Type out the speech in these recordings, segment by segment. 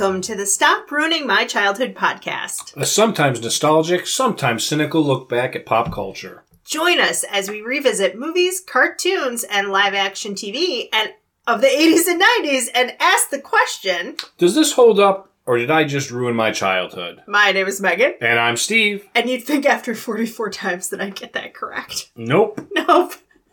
Welcome to the Stop Ruining My Childhood podcast. A sometimes nostalgic, sometimes cynical look back at pop culture. Join us as we revisit movies, cartoons, and live action TV and of the 80s and 90s and ask the question Does this hold up, or did I just ruin my childhood? My name is Megan. And I'm Steve. And you'd think after 44 times that I'd get that correct. Nope. Nope.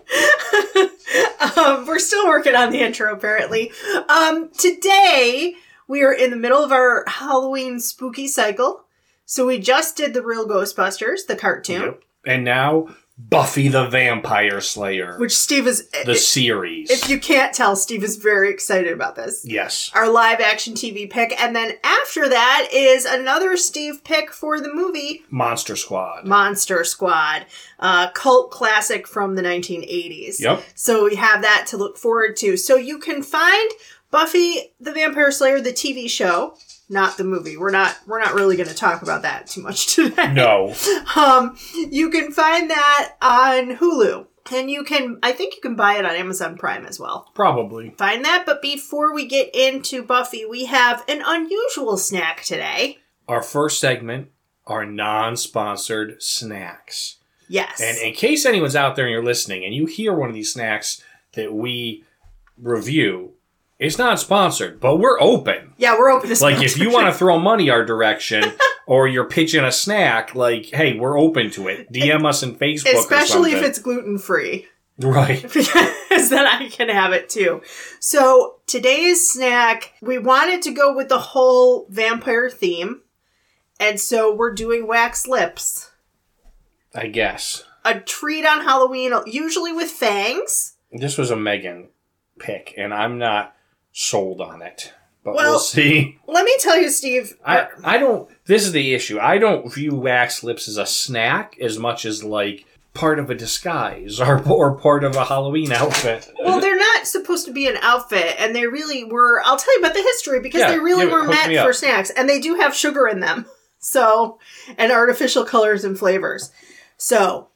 um, we're still working on the intro, apparently. Um, today, we are in the middle of our Halloween spooky cycle. So we just did the real Ghostbusters, the cartoon. Yep. And now Buffy the Vampire Slayer. Which Steve is the series. If you can't tell, Steve is very excited about this. Yes. Our live action TV pick. And then after that is another Steve pick for the movie Monster Squad. Monster Squad. Uh, cult classic from the 1980s. Yep. So we have that to look forward to. So you can find Buffy the Vampire Slayer, the TV show, not the movie. We're not we're not really going to talk about that too much today. No. Um, you can find that on Hulu. And you can, I think you can buy it on Amazon Prime as well. Probably. Find that. But before we get into Buffy, we have an unusual snack today. Our first segment are non sponsored snacks. Yes. And in case anyone's out there and you're listening and you hear one of these snacks that we review, it's not sponsored, but we're open. Yeah, we're open to Like if you want to throw money our direction or you're pitching a snack, like, hey, we're open to it. DM us in Facebook. Especially if it's gluten free. Right. because then I can have it too. So today's snack, we wanted to go with the whole vampire theme. And so we're doing wax lips. I guess. A treat on Halloween, usually with fangs. This was a Megan pick, and I'm not sold on it. But Well- we'll see. Let me tell you, Steve. I, I don't this is the issue. I don't view wax lips as a snack as much as like part of a disguise or or part of a Halloween outfit. well, they're not supposed to be an outfit, and they really were. I'll tell you about the history because Yeah, they really it- were meant me for snacks, and they do have sugar in them. So, and artificial colors and flavors. So,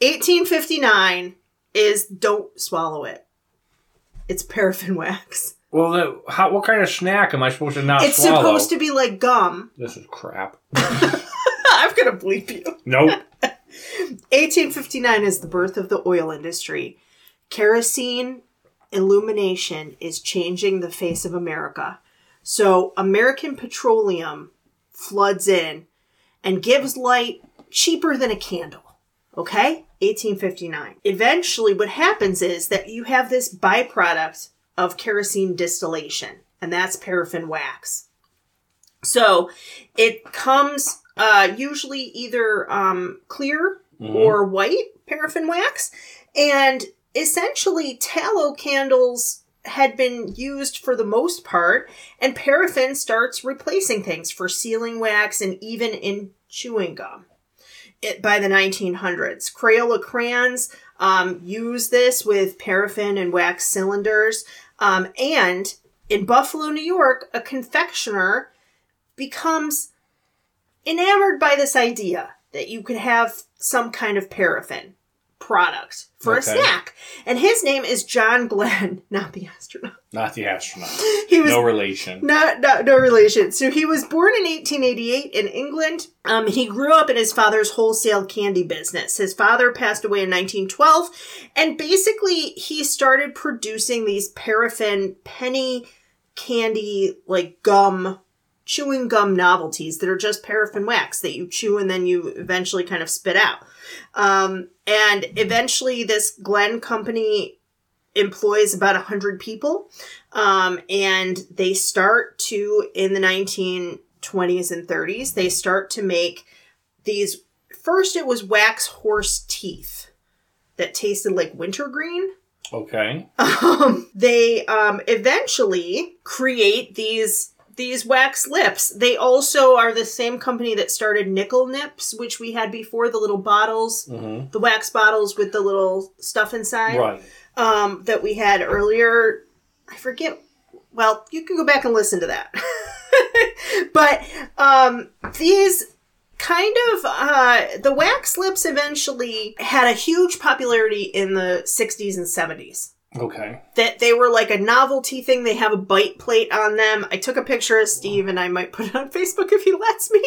1859 is don't swallow it. It's paraffin wax. Well, the, how, what kind of snack am I supposed to not it's swallow? supposed to be like gum. This is crap. I'm gonna bleep you. Nope. 1859 is the birth of the oil industry. Kerosene illumination is changing the face of America. So American petroleum floods in and gives light cheaper than a candle. Okay? 1859. Eventually, what happens is that you have this byproduct of kerosene distillation, and that's paraffin wax. So it comes uh, usually either um, clear or white paraffin wax, and essentially tallow candles had been used for the most part, and paraffin starts replacing things for sealing wax and even in chewing gum. It, by the 1900s, Crayola crayons um, use this with paraffin and wax cylinders, um, and in Buffalo, New York, a confectioner becomes enamored by this idea that you could have some kind of paraffin product for a snack. And his name is John Glenn, not the astronaut. Not the astronaut. He was No relation. no, no, no relation. So he was born in 1888 in England. Um, he grew up in his father's wholesale candy business. His father passed away in 1912, and basically he started producing these paraffin penny candy, like gum, chewing gum novelties that are just paraffin wax that you chew and then you eventually kind of spit out. Um, and eventually, this Glenn company employs about 100 people. Um, and they start to, in the 1920s and 30s, they start to make these. First, it was wax horse teeth that tasted like wintergreen. Okay. Um, they um, eventually create these these wax lips. They also are the same company that started Nickel Nips, which we had before, the little bottles, Mhm. the wax bottles with the little stuff inside Right. um, that we had earlier. I forget. Well, you can go back and listen to that. but um, these kind of uh, the wax lips eventually had a huge popularity in the 60s and 70s. Okay. that they were like a novelty thing. They have a bite plate on them. I took a picture of Steve and I might put it on Facebook if he lets me.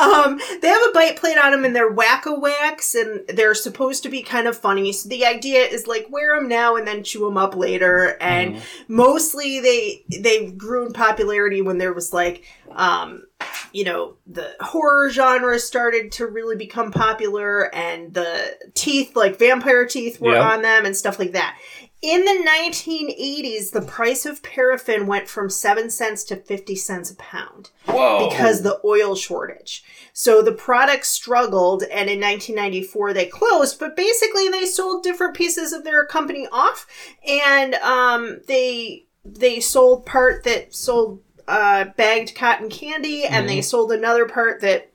Um, they have a bite plate on them and they're wacko wax and they're supposed to be kind of funny. So the idea is like wear them now and then chew them up later. And mostly they they grew in popularity when there was like um you know the horror genre started to really become popular and the teeth like vampire teeth were Yeah. on them and stuff like that in the 1980s the price of paraffin went from 7 cents to 50 cents a pound Whoa. because the oil shortage so the product struggled and in 1994 they closed but basically they sold different pieces of their company off and um, they they sold part that sold uh, bagged cotton candy and they sold another part that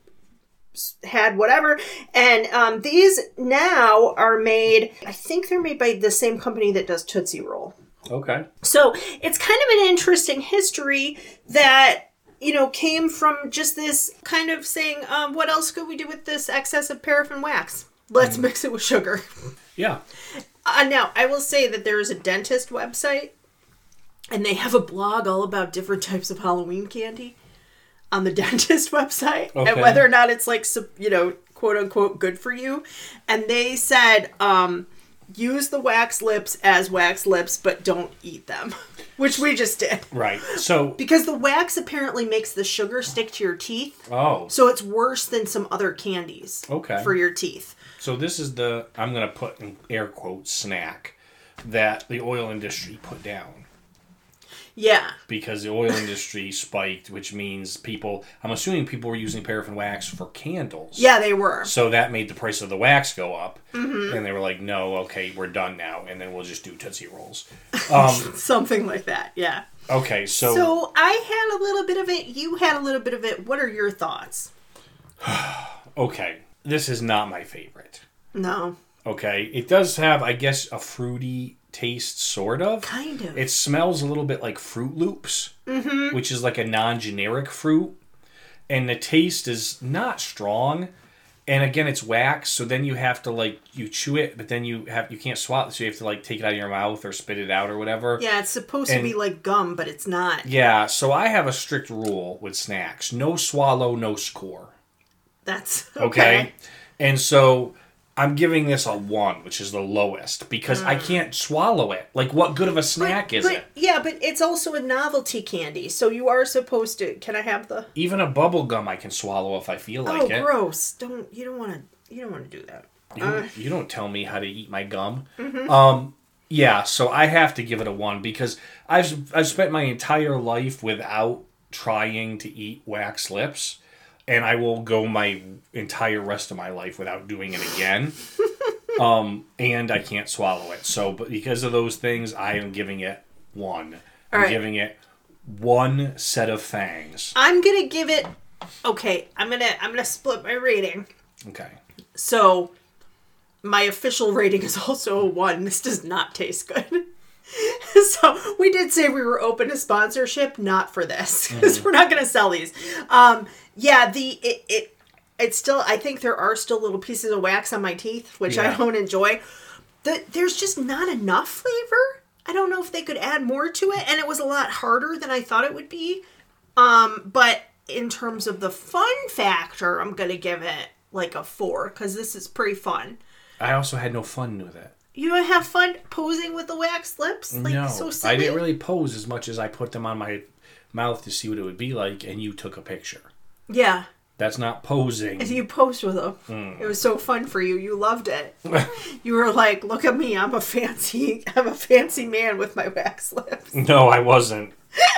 had whatever and um, these now are made i think they're made by the same company that does tootsie roll Okay. so it's kind of an interesting history that you know came from just this kind of saying, um, what else could we do with this excess of paraffin wax? Let's mix it with sugar. Yeah. Uh, now I will say that there is a dentist website, and they have a blog all about different types of Halloween candy on the dentist website, Okay. and whether or not it's like you know quote unquote good for you. And they said. um Use the wax lips as wax lips, but don't eat them, which we just did Right. So. because the wax apparently makes the sugar stick to your teeth Oh. so it's worse than some other candies Okay. for your teeth So this is the I'm gonna put in air quotes snack that the oil industry put down yeah because the oil industry spiked, which means people. I'm assuming people were using paraffin wax for candles. yeah they were So that made the price of the wax go up, Mm-hmm. and they were like, "No, okay, we're done now, and then we'll just do tootsie rolls." Um, something like that yeah okay, so, so i had a little bit of it you had a little bit of it what are your thoughts okay, this is not my favorite. no Okay, it does have, I guess, a fruity taste, sort of. kind of It smells a little bit like Froot Loops, mm-hmm. which is like a non-generic fruit, and the taste is not strong. And again, it's wax, so then you have to like you chew it, but then you have you can't swallow, it, so you have to like take it out of your mouth or spit it out or whatever. yeah it's supposed to be like gum but it's not Yeah, so I have a strict rule with snacks: no swallow, no score. that's Okay, okay, and so I'm giving this a one, which is the lowest because I can't swallow it. Like, what good of a snack but, is but it? yeah but it's also a novelty candy so you are supposed to can i have the Even a bubble gum I can swallow if I feel like oh it. gross don't you don't want to you don't want to do that You, you don't tell me how to eat my gum. Mm-hmm. Um, yeah, so I have to give it a one because I've I've spent my entire life without trying to eat wax lips, and I will go my entire rest of my life without doing it again. um, and I can't swallow it. So, but because of those things, I am giving it one. I'm right. giving it one set of fangs. I'm gonna give it. Okay, I'm gonna I'm gonna split my rating. Okay. So, my official rating is also a one. This does not taste good. so we did say we were open to sponsorship, not for this because we're not gonna sell these. Um, yeah, the it, it it's still. I think there are still little pieces of wax on my teeth, which I don't enjoy. The, there's just not enough flavor. I don't know if they could add more to it, and it was a lot harder than I thought it would be. Um, but in terms of the fun factor, I'm gonna give it like a four because this is pretty fun. I also had no fun with it. You don't have fun posing with the wax lips, like no, so silly. I didn't really pose as much as I put them on my mouth to see what it would be like, and you took a picture. Yeah, That's not posing. you posed with them. Hmm. It was so fun for you. You loved it. you were like, "Look at me! I'm a fancy, I'm a fancy man with my wax lips." no, I wasn't.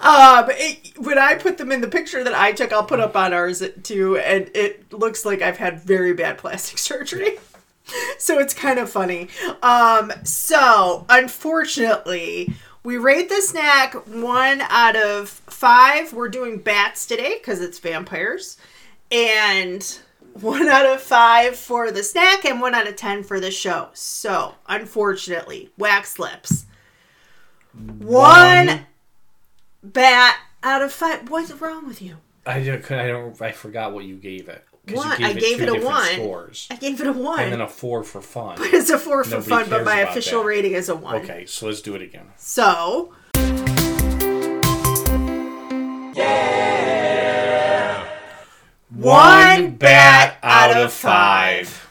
Um, it, when I put them in the picture that I took, I'll put up on ours too, and it looks like I've had very bad plastic surgery. so it's kind of funny. Um, so unfortunately, we rate the snack one out of five. We're doing bats today because it's vampires, and one out of five for the snack, and one out of ten for the show. So unfortunately, wax lips. One bat out of five. What's wrong with you? I don't. I don't. I forgot what you gave it. One. I gave two it a one. Scores. I gave it a one. And then a four for fun. But it's a four for Nobody fun, but my official that. rating is a one. Okay, so let's do it again. So. Yeah. One bat out of five.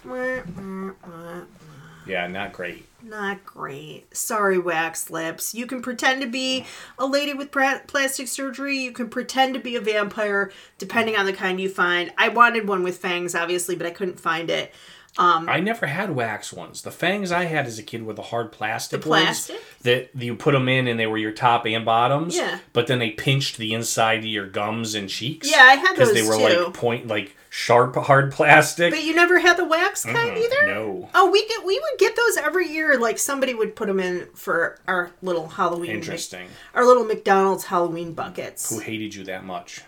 Yeah, not great. Not great. Sorry, wax lips. You can pretend to be a lady with plastic surgery. You can pretend to be a vampire, depending on the kind you find. I wanted one with fangs, obviously, but I couldn't find it. Um, I never had wax ones. The fangs I had as a kid were the hard plastic, The plastic? ones that you put them in and they were your top and bottoms. Yeah. But then they pinched the inside of your gums and cheeks. Yeah, I had those because they were too. like point like sharp hard plastic. But you never had the wax kind Mm, either. No. Oh, we get we would get those every year. Like somebody would put them in for our little Halloween. Interesting. Our little McDonald's Halloween buckets. Who hated you that much?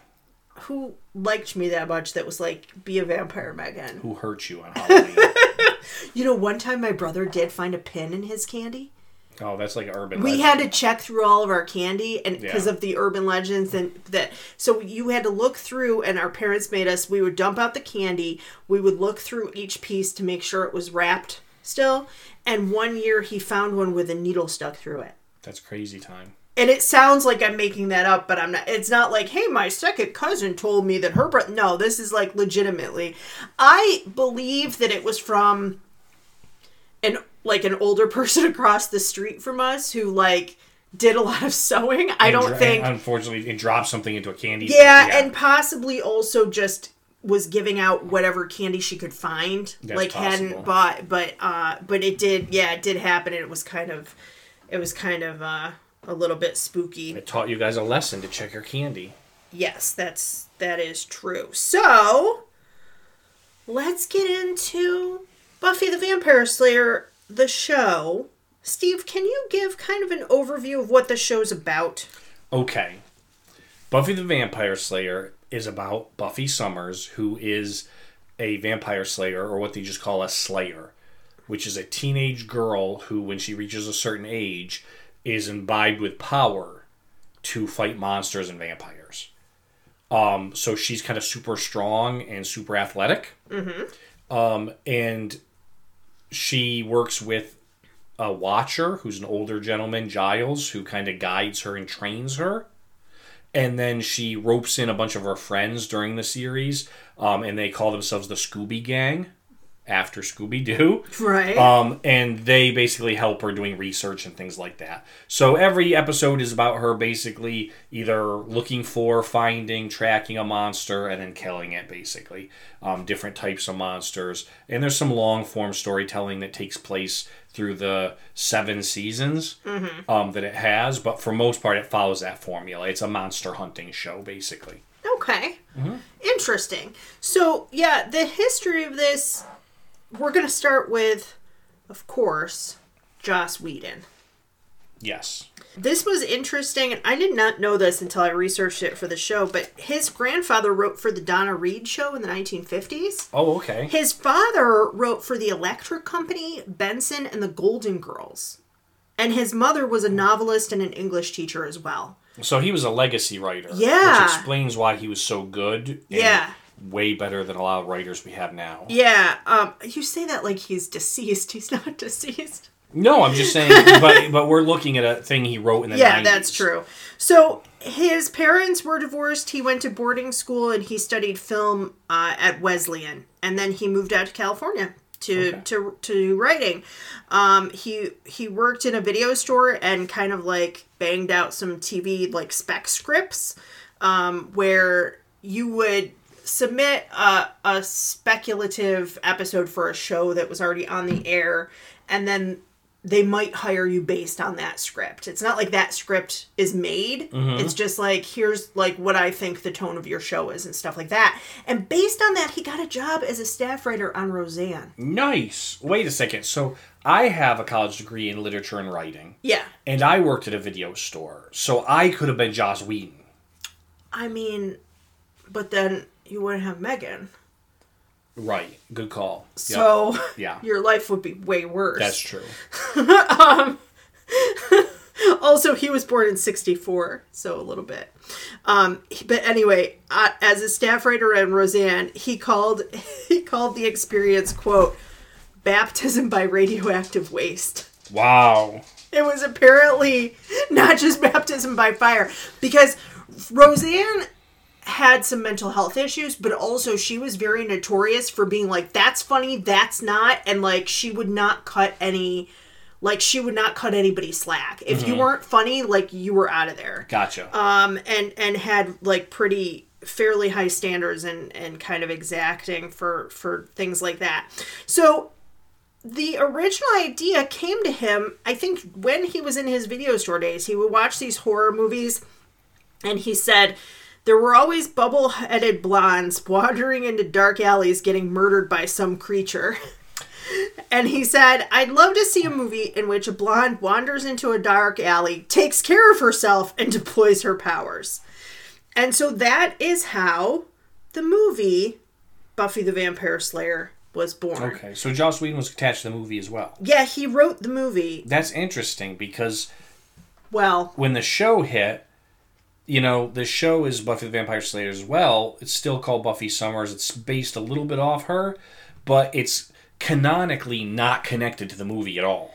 Who liked me that much? That was like, be a vampire, Megan. Who hurt you on Halloween? You know, one time my brother did find a pin in his candy. Oh, that's like urban. We legend. had to check through all of our candy, and because Yeah. of the urban legends and that, so you had to look through. And our parents made us. We would dump out the candy. We would look through each piece to make sure it was wrapped still. And one year he found one with a needle stuck through it. That's crazy time. And it sounds like I'm making that up, but I'm not. It's not like, hey, my second cousin told me that her brother. No, this is like legitimately. I believe that it was from an like an older person across the street from us who like did a lot of sewing. I And don't dro- think. unfortunately, it dropped something into a candy. yeah, and possibly also just was giving out whatever candy she could find. That's like possible. hadn't bought, but uh, but it did. Yeah, it did happen, and it was kind of, it was kind of uh, a little bit spooky. it taught you guys a lesson to check your candy. Yes, that's that is true. So let's get into Buffy the Vampire Slayer, the show. Steve, can you give kind of an overview of what the show's about? Okay. Buffy the Vampire Slayer is about Buffy Summers, who is a vampire slayer, or what they just call a slayer, which is a teenage girl who, when she reaches a certain age, is imbibed with power to fight monsters and vampires. Um, so she's kind of super strong and super athletic. Mm-hmm. Um, and she works with a watcher who's an older gentleman, Giles, who kind of guides her and trains her. And then she ropes in a bunch of her friends during the series, um, and they call themselves the Scooby Gang after Scooby Doo. Right. Um, and they basically help her doing research and things like that. So every episode is about her basically either looking for, finding, tracking a monster, and then killing it, basically. Um, different types of monsters. And there's some long form storytelling that takes place through the seven seasons um, that it has. But for most part, it follows that formula. It's a monster hunting show, basically. Okay. Mm-hmm. Interesting. So, yeah, the history of this, we're going to start with, of course, Joss Whedon. Yes. This was interesting, and I did not know this until I researched it for the show, but his grandfather wrote for the Donna Reed show in the 1950s. Oh, okay. His father wrote for the Electric Company, Benson, and the Golden Girls. And his mother was a novelist and an English teacher as well. So he was a legacy writer. Yeah. Which explains why he was so good. Yeah. Way better than a lot of writers we have now. Yeah, um, you say that like he's deceased. He's not deceased. No, I'm just saying, but but we're looking at a thing he wrote in the Yeah, 90s. that's true. So his parents were divorced. He went to boarding school and he studied film uh, at Wesleyan, and then he moved out to California to Okay. to to writing. Um, he he worked in a video store and kind of like banged out some TV like spec scripts, um, where you would submit a, a speculative episode for a show that was already on the air, and then they might hire you based on that script. It's not like that script is made. Mm-hmm. It's just like here's like what I think the tone of your show is and stuff like that. And based on that, he got a job as a staff writer on Roseanne. Nice. Wait a second. So I have a college degree in literature and writing, Yeah. and I worked at a video store. So I could have been Joss Whedon. I mean, but then you wouldn't have Megan. Right. Good call. Yep. So Yeah. your life would be way worse. That's true. also, he was born in '64, so a little bit. Um, but anyway, uh, as a staff writer on Roseanne, he called he called the experience quote baptism by radioactive waste. Wow. It was apparently not just baptism by fire because Roseanne had some mental health issues, but also she was very notorious for being like, that's funny, that's not. And like, she would not cut any, like, she would not cut anybody slack. If you weren't funny, like, you were out of there. Gotcha. Um, and, and had like pretty fairly high standards and, and kind of exacting for, for things like that. So the original idea came to him, I think, when he was in his video store days. He would watch these horror movies, and he said, There were always bubble headed blondes wandering into dark alleys getting murdered by some creature. And he said, I'd love to see a movie in which a blonde wanders into a dark alley, takes care of herself, and deploys her powers. And so that is how the movie Buffy the Vampire Slayer was born. Okay, so Joss Whedon was attached to the movie as well. Yeah, he wrote the movie. That's interesting because Well, when the show hit, you know, the show is Buffy the Vampire Slayer as well. It's still called Buffy Summers. It's based a little bit off her, but it's canonically not connected to the movie at all.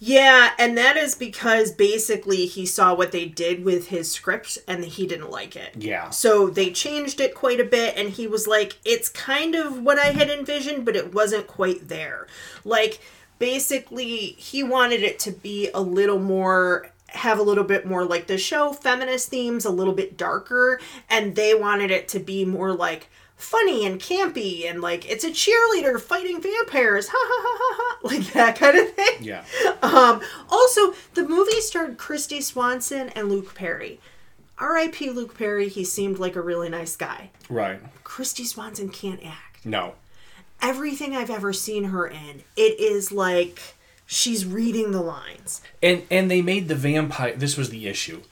yeah, and that is because basically he saw what they did with his script and he didn't like it. Yeah. So they changed it quite a bit, and he was like, it's kind of what I had envisioned, but it wasn't quite there. Like, basically, he wanted it to be a little more. Have a little bit more like the show, feminist themes, a little bit darker, and they wanted it to be more like funny and campy and like it's a cheerleader fighting vampires, ha ha ha ha ha, like that kind of thing. Yeah. Um, also, the movie starred Kristy Swanson and Luke Perry. R.I.P. Luke Perry. He seemed like a really nice guy. Right. Kristy Swanson can't act. No. Everything I've ever seen her in, it is like she's reading the lines. And and they made the vampire. This was the issue.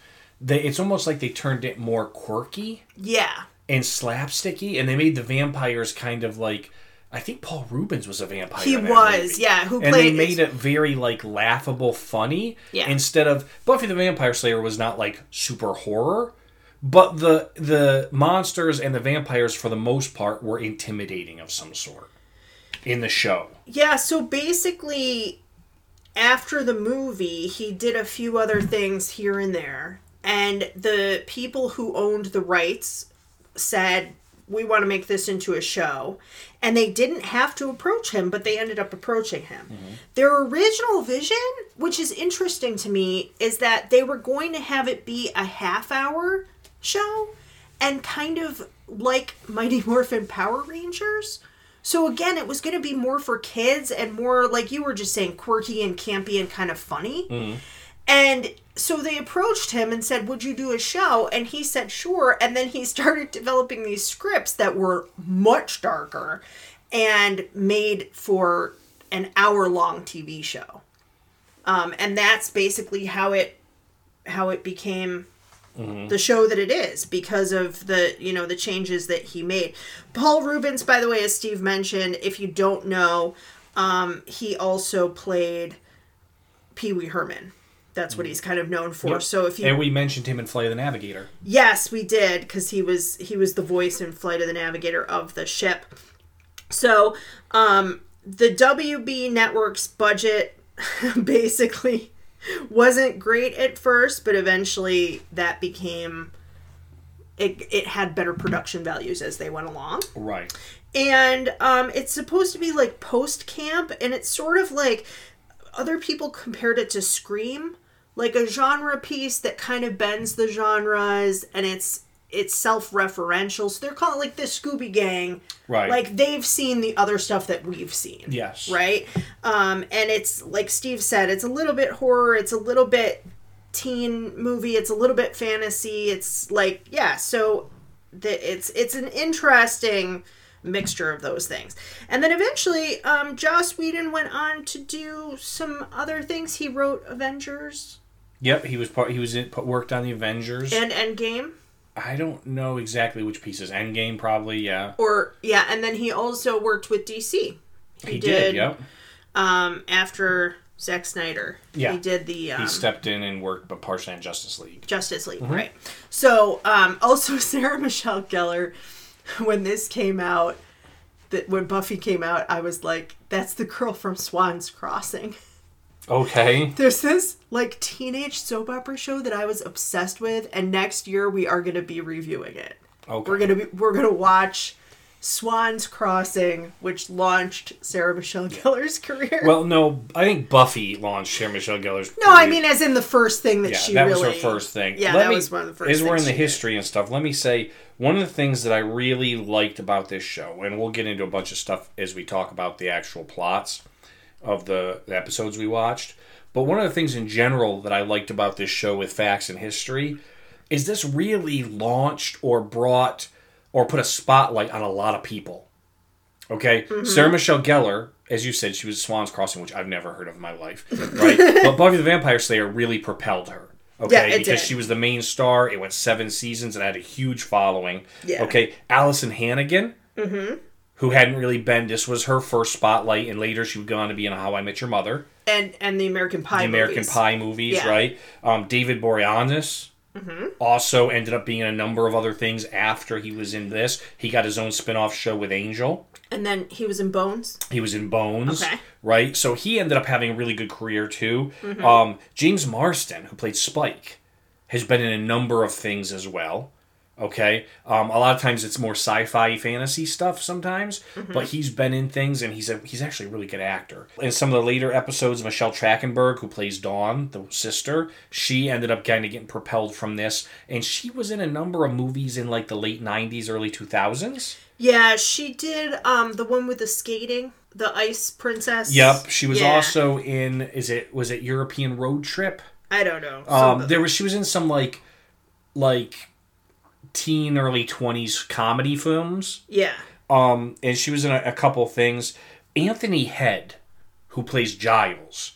They, it's almost like they turned it more quirky Yeah. and slapsticky, and they made the vampires kind of like. I think Paul Reubens was a vampire. He was, movie. yeah, who played? and they made it very like laughable, funny. Yeah. Instead of Buffy the Vampire Slayer was not like super horror, but the the monsters and the vampires for the most part were intimidating of some sort in the show. Yeah, so basically, after the movie, he did a few other things here and there. And the people who owned the rights said, We want to make this into a show. And they didn't have to approach him, but they ended up approaching him. Mm-hmm. Their original vision, which is interesting to me, is that they were going to have it be a half hour show and kind of like Mighty Morphin Power Rangers. So again, it was going to be more for kids and more like you were just saying, quirky and campy and kind of funny. And so they approached him and said, "Would you do a show?" And he said, "Sure." And then he started developing these scripts that were much darker and made for an hour-long TV show. Um, and that's basically how it how it became the show that it is because of the you know the changes that he made. Paul Reubens, by the way, as Steve mentioned, if you don't know, um, he also played Pee Wee Herman. That's what he's kind of known for. Yep. So if you And we mentioned him in Flight of the Navigator. Yes, we did because he was he was the voice in Flight of the Navigator of the ship. So, um, the WB network's budget basically wasn't great at first, but eventually that became it. It had better production values as they went along Right. and um, it's supposed to be like post camp and it's sort of like other people compared it to scream like a genre piece that kind of bends the genres and it's it's self-referential so they're calling it like the scooby gang Right. like they've seen the other stuff that we've seen Yes. right um and it's like steve said it's a little bit horror it's a little bit teen movie it's a little bit fantasy it's like yeah so the, it's it's an interesting mixture of those things and then eventually um joss whedon went on to do some other things he wrote avengers Yep. He was part. He was in, put worked on the Avengers. and endgame I don't know exactly which pieces. Endgame, probably. Yeah. or yeah and then he also worked with dc He, did. Yep. um, after Zack Snyder. Yeah. He did the um, He stepped in and worked, but partially on Justice League. Justice Mm-hmm. League, right? So, um, also Sarah Michelle Gellar, when this came out, that when Buffy came out, I was like, "That's the girl from Swan's Crossing." Okay. There's this like teenage soap opera show that I was obsessed with, and next year we are going to be reviewing it. Okay. We're gonna be we're gonna watch Swan's Crossing, which launched Sarah Michelle Gellar's career. Well, no, I think Buffy launched Sarah Michelle Gellar's. no, I mean as in the first thing that yeah, she that really. was her first thing. Yeah, Let that me- was one of the first. As we're in the she did. history and stuff, let me say one of the things that I really liked about this show, and we'll get into a bunch of stuff as we talk about the actual plots of the, the episodes we watched. But one of the things in general that I liked about this show with facts and history is this really launched or brought or put a spotlight on a lot of people. Okay, Mm-hmm. Sarah Michelle Gellar, as you said, she was Swan's Crossing, which I've never heard of in my life, right? but Buffy the Vampire Slayer really propelled her. Okay, Yeah, because did. she was the main star. It went seven seasons and had a huge following. Yeah. Okay, Alyson Hannigan, who hadn't really been. This was her first spotlight, and later she would go on to be in How I Met Your Mother, and and the American Pie. the American movies. Pie movies, Yeah. right? Um, David Boreanaz Mm-hmm. also ended up being in a number of other things after he was in this. He got his own spin-off show with Angel. And then he was in Bones. He was in Bones, Okay. right? So he ended up having a really good career too. Mm-hmm. Um, James Marston, who played Spike, has been in a number of things as well. Okay, um, a lot of times it's more sci-fi fantasy stuff sometimes, Mm-hmm. but he's been in things and he's a he's actually a really good actor. In some of the later episodes, Michelle Trachtenberg, who plays Dawn, the sister, she ended up kind of getting propelled from this, and she was in a number of movies in like the late '90s, early 2000s. Yeah, she did um the one with the skating, the Ice Princess. Yep, she was Yeah. also in. Is it was it European Road Trip? I don't know. Um, there was she was in some like like teen early twenties comedy films. yeah. Um, and she was in a, a couple things. Anthony Head, who plays Giles,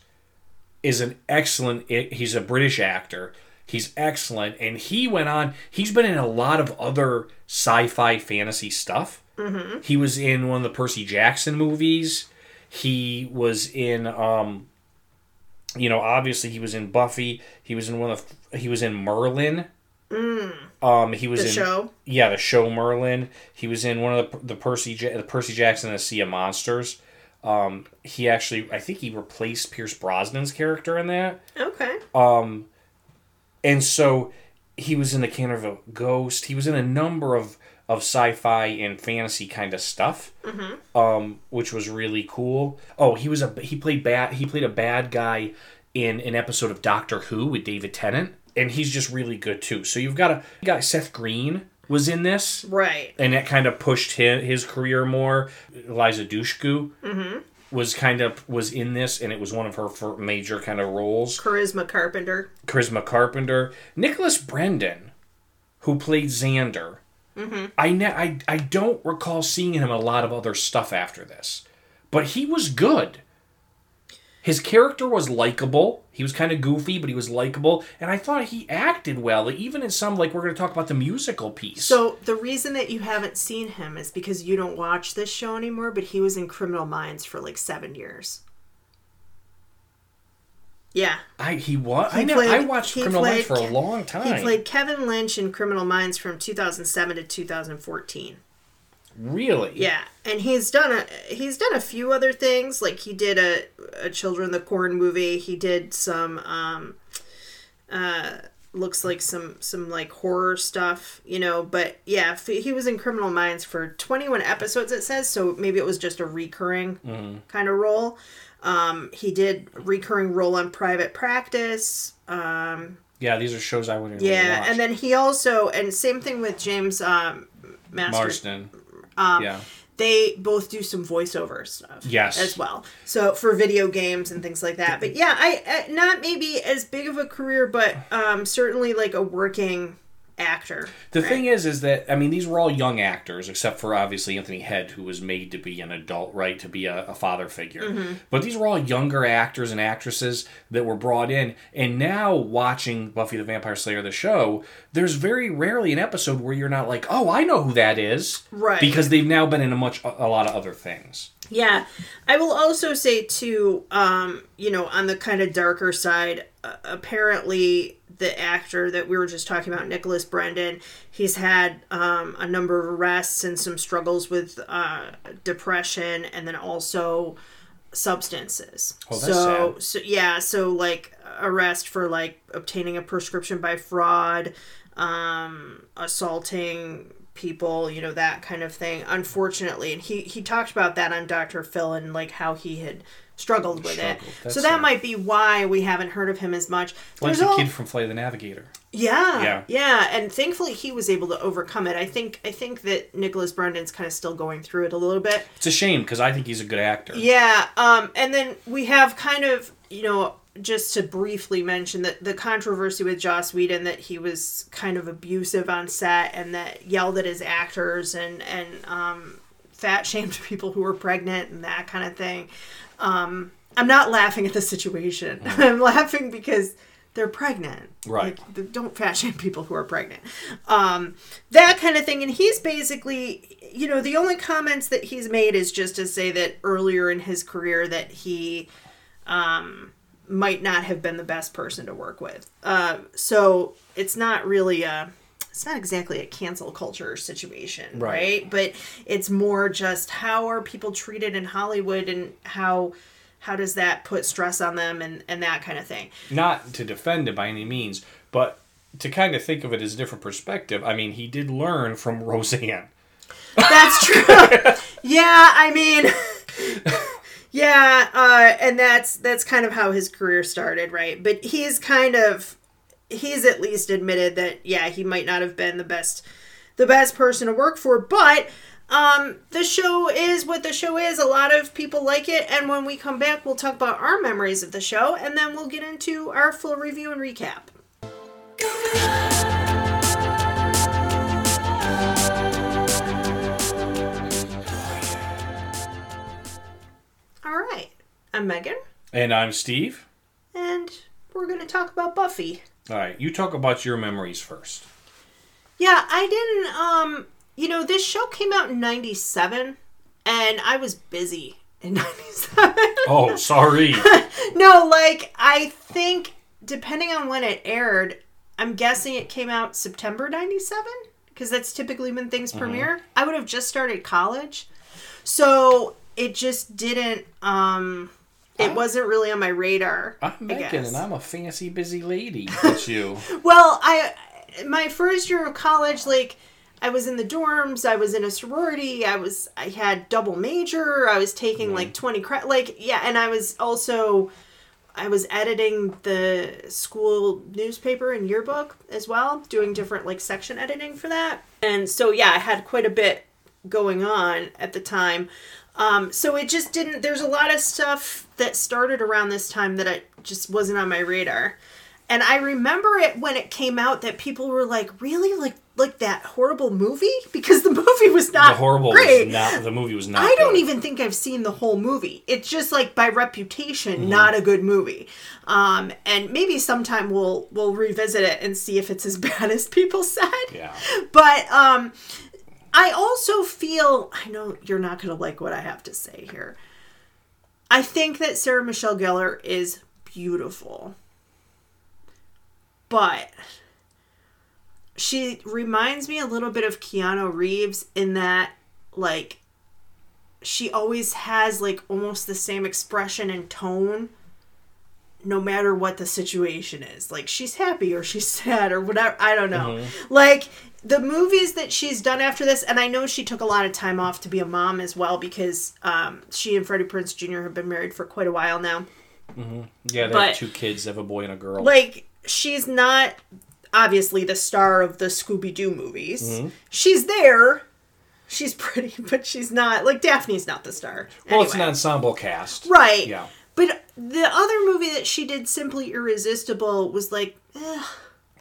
is an excellent. He's a British actor. He's excellent, and he went on. He's been in a lot of other sci-fi fantasy stuff. Mm-hmm. He was in one of the Percy Jackson movies. He was in, um, you know, obviously he was in Buffy. He was in one of. He was in Merlin. Um, he was The in show. yeah, the show Merlin. He was in one of the the Percy the Percy Jackson and the Sea of Monsters. Um, he actually, I think he replaced Pierce Brosnan's character in that. Okay. Um, and so he was in the Canterville Ghost. He was in a number of of sci-fi and fantasy kind of stuff, um, which was really cool. Oh, he was a he played bad he played a bad guy in an episode of Doctor Who with David Tennant, and he's just really good too. So you've got a you got Seth Green was in this Right. and that kind of pushed his, his career more. Eliza Dushku mm-hmm. was kind of was in this, and it was one of her major kind of roles. Charisma Carpenter. Charisma Carpenter, Nicholas Brendon, who played Xander. Mm-hmm. I, ne- I I don't recall seeing him a lot of other stuff after this, but he was good. His character was likable. He was kind of goofy, but he was likable, and I thought he acted well, even in some like we're going to talk about the musical piece. So the reason that you haven't seen him is because you don't watch this show anymore, but he was in Criminal Minds for like seven years. Yeah. I he was. I He know. played- I watched he Criminal Minds for a long time. He played Kevin Lynch in Criminal Minds from 2007 to 2014. Really. Yeah, and he's done a he's done a few other things. Like he did a a Children of the Corn movie. He did some um uh looks like some some like horror stuff, you know, but yeah, f- he was in Criminal Minds for 21 episodes it says, so maybe it was just a recurring kind of role. Um he did recurring role on Private Practice. Um Yeah, these are shows I wouldn't. Really yeah, watch. and then he also and same thing with James um Master Marston. Um, yeah. they both do some voiceover stuff Yes. as well so for video games and things like that but yeah i, I not maybe as big of a career but um certainly like a working actor The thing is, is that I mean, these were all young actors, except for obviously Anthony Head, who was made to be an adult, right, to be a, a father figure. Mm-hmm. But these were all younger actors and actresses that were brought in. And now, watching Buffy the Vampire Slayer the show, there's very rarely an episode where you're not like, oh, I know who that is, Right. Because they've now been in a much a, lot of other things. Yeah, I will also say too, um, you know, on the kind of darker side, uh, apparently the actor that we were just talking about, Nicholas Brendon, he's had um, a number of arrests and some struggles with uh, depression, and then also substances. Oh, that's so, sad. so yeah, so like arrest for like obtaining a prescription by fraud, um, assaulting people, you know, that kind of thing. Unfortunately, and he he talked about that on Dr. Phil and like how he had struggled with Struggled. it. That's so that sad. might be why we haven't heard of him as much. Like There's the all- kid from Flight of the Navigator. yeah, Yeah. yeah, and thankfully he was able to overcome it. I think I think that Nicholas Brendon's kind of still going through it a little bit. It's a shame because I think he's a good actor. Yeah, um, and then we have kind of, you know, just to briefly mention that the controversy with Joss Whedon that he was kind of abusive on set and that yelled at his actors and and um, fat shamed people who were pregnant and that kind of thing. Um, I'm not laughing at the situation. I'm laughing because they're pregnant. Right. Like, don't fat shame people who are pregnant. Um, that kind of thing. And he's basically, you know, the only comments that he's made is just to say that earlier in his career that he um, might not have been the best person to work with. Uh, so it's not really a. It's not exactly a cancel culture situation, Right. right? But it's more just how are people treated in Hollywood and how how does that put stress on them and, and that kind of thing. Not to defend it by any means, but to kind of think of it as a different perspective. I mean, he did learn from Roseanne. That's true. yeah, I mean, yeah, uh, and that's that's kind of how his career started, right? But he's kind of he's at least admitted that yeah, he might not have been the best the best person to work for, but um, the show is what the show is. A lot of people like it, and when we come back, we'll talk about our memories of the show, and then we'll get into our full review and recap. All right, I'm Megan, And I'm Steve. and we're going to talk about Buffy. All right, you talk about your memories first. Yeah, I didn't um you know, this show came out in 97 and I was busy in 97. Oh, sorry. no, like I think depending on when it aired, I'm guessing it came out September 97 because that's typically when things premiere. I would have just started college. So, it just didn't um it I- wasn't really on my radar. I'm Megan, and I'm a fancy, busy lady. That's you. Well, I my first year of college, like I was in the dorms, I was in a sorority, I was I had double major, I was taking like twenty credit, like yeah, and I was also I was editing the school newspaper and yearbook as well, doing different like section editing for that, and so yeah, I had quite a bit going on at the time. Um, so it just didn't. There's a lot of stuff that started around this time that I just wasn't on my radar. And I remember it when it came out that people were like, "Really, like, like that horrible movie?" Because the movie was not The horrible great. was not. The movie was not. I don't good. even think I've seen the whole movie. It's just like by reputation, not a good movie. Um, and maybe sometime we'll we'll revisit it and see if it's as bad as people said. Yeah. But um, I also feel I know you're not going to like what I have to say here. I think that Sarah Michelle Gellar is beautiful. But she reminds me a little bit of Keanu Reeves in that like she always has like almost the same expression and tone no matter what the situation is. Like she's happy or she's sad or whatever. I don't know. Mm-hmm. Like the movies that she's done after this, and I know she took a lot of time off to be a mom as well because um, she and Freddie Prinze Jr. have been married for quite a while now. Yeah, they But- have two kids. They have a boy and a girl. Like she's not obviously the star of the Scooby Doo movies. She's there. She's pretty, but she's not like Daphne's not the star. well, it's an ensemble cast. Right. Yeah. But the other movie that she did, Simply Irresistible, was like,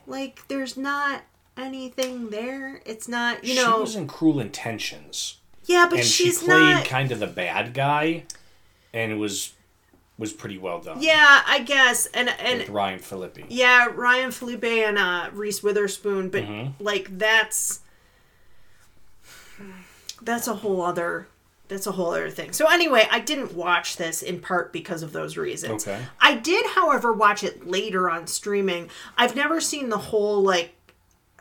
like there's not anything there. It's not, you know. she was in Cruel Intentions, yeah, but and she she's played not. kind of the bad guy, and it was was pretty well done. yeah, I guess, and and With Ryan Phillippe. yeah, Ryan Phillippe and uh, Reese Witherspoon, but Mm-hmm. like that's that's a whole other that's a whole other thing. So anyway, I didn't watch this in part because of those reasons. Okay. I did, however, watch it later on streaming. I've never seen the whole like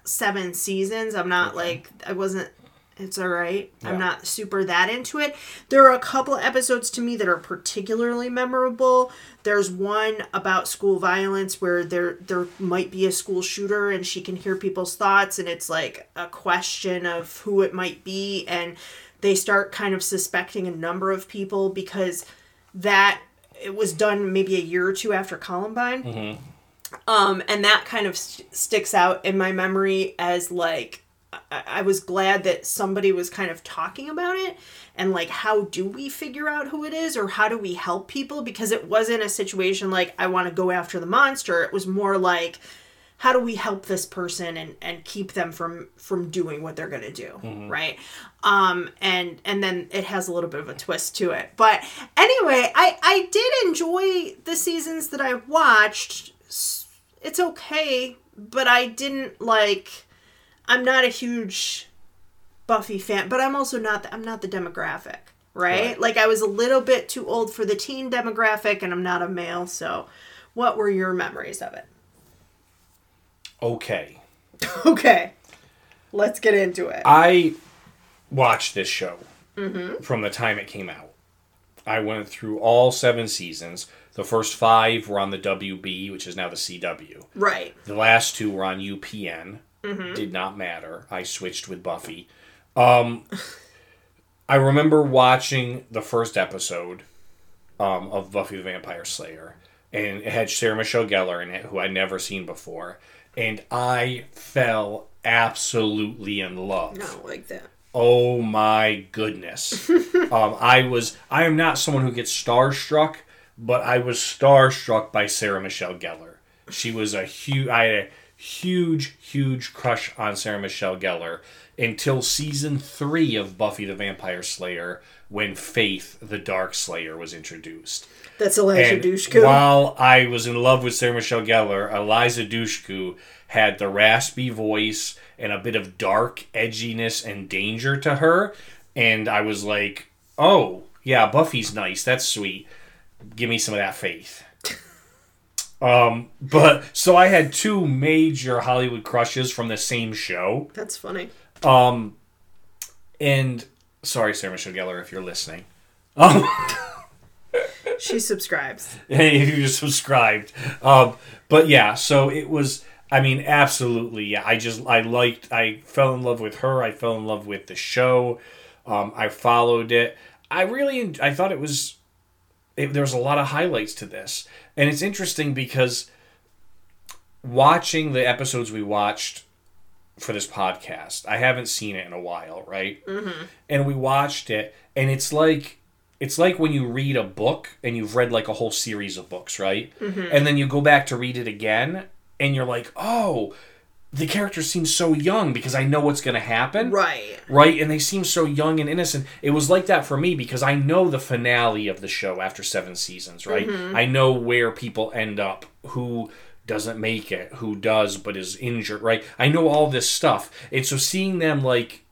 seven seasons. I'm not like I wasn't it's all right. Yeah. I'm not super that into it. There are a couple episodes to me that are particularly memorable. There's one about school violence where there there might be a school shooter and she can hear people's thoughts and it's like a question of who it might be and they start kind of suspecting a number of people because that it was done maybe a year or two after Columbine. Mm-hmm. Um, and that kind of st- sticks out in my memory as like I-, I was glad that somebody was kind of talking about it and like how do we figure out who it is or how do we help people? Because it wasn't a situation like I want to go after the monster. It was more like how do we help this person and and keep them from from doing what they're gonna do right? Um and and then it has a little bit of a twist to it. But anyway i i did enjoy the seasons that i watched it's okay but i didn't like i'm not a huge buffy fan but i'm also not the, i'm not the demographic right? Right. like i was a little bit too old for the teen demographic and i'm not a male so what were your memories of it Okay. Okay. Let's get into it. I watched this show mm-hmm. from the time it came out. I went through all seven seasons. The first five were on the WB, which is now the CW. right. The last two were on UPN. Did not matter. I switched with Buffy. Um, I remember watching the first episode um, of Buffy the Vampire Slayer, and it had Sarah Michelle Gellar in it, who I'd never seen before, and I fell absolutely in love. No, like that. Oh my goodness. um, I was I am not someone who gets starstruck, but I was starstruck by Sarah Michelle Gellar. She was a huge I had a huge, huge crush on Sarah Michelle Gellar until season three of Buffy the Vampire Slayer when Faith the Dark Slayer was introduced. That's Eliza And Dushku. while I was in love with Sarah Michelle Gellar, Eliza Dushku had the raspy voice and a bit of dark edginess and danger to her. And I was like, oh, yeah, Buffy's nice. That's sweet. Give me some of that faith. um, but so I had two major Hollywood crushes from the same show. That's funny. Um, and sorry, Sarah Michelle Gellar, if you're listening. Um, She subscribes. if you subscribed. Um, but yeah, so it was. I mean, absolutely. Yeah, I just I liked. I fell in love with her. I fell in love with the show. Um, I followed it. I really. I thought it was. It, there was a lot of highlights to this, and it's interesting because watching the episodes we watched for this podcast, I haven't seen it in a while, right? Mm-hmm. And we watched it, and it's like it's like when you read a book and you've read like a whole series of books, right? And then you go back to read it again and you're like, oh, the characters seem so young because I know what's going to happen. Right. Right? And they seem so young and innocent. It was like that for me because I know the finale of the show after seven seasons, right? Mm-hmm. I know where people end up, who doesn't make it, who does but is injured, right? I know all this stuff. And so seeing them like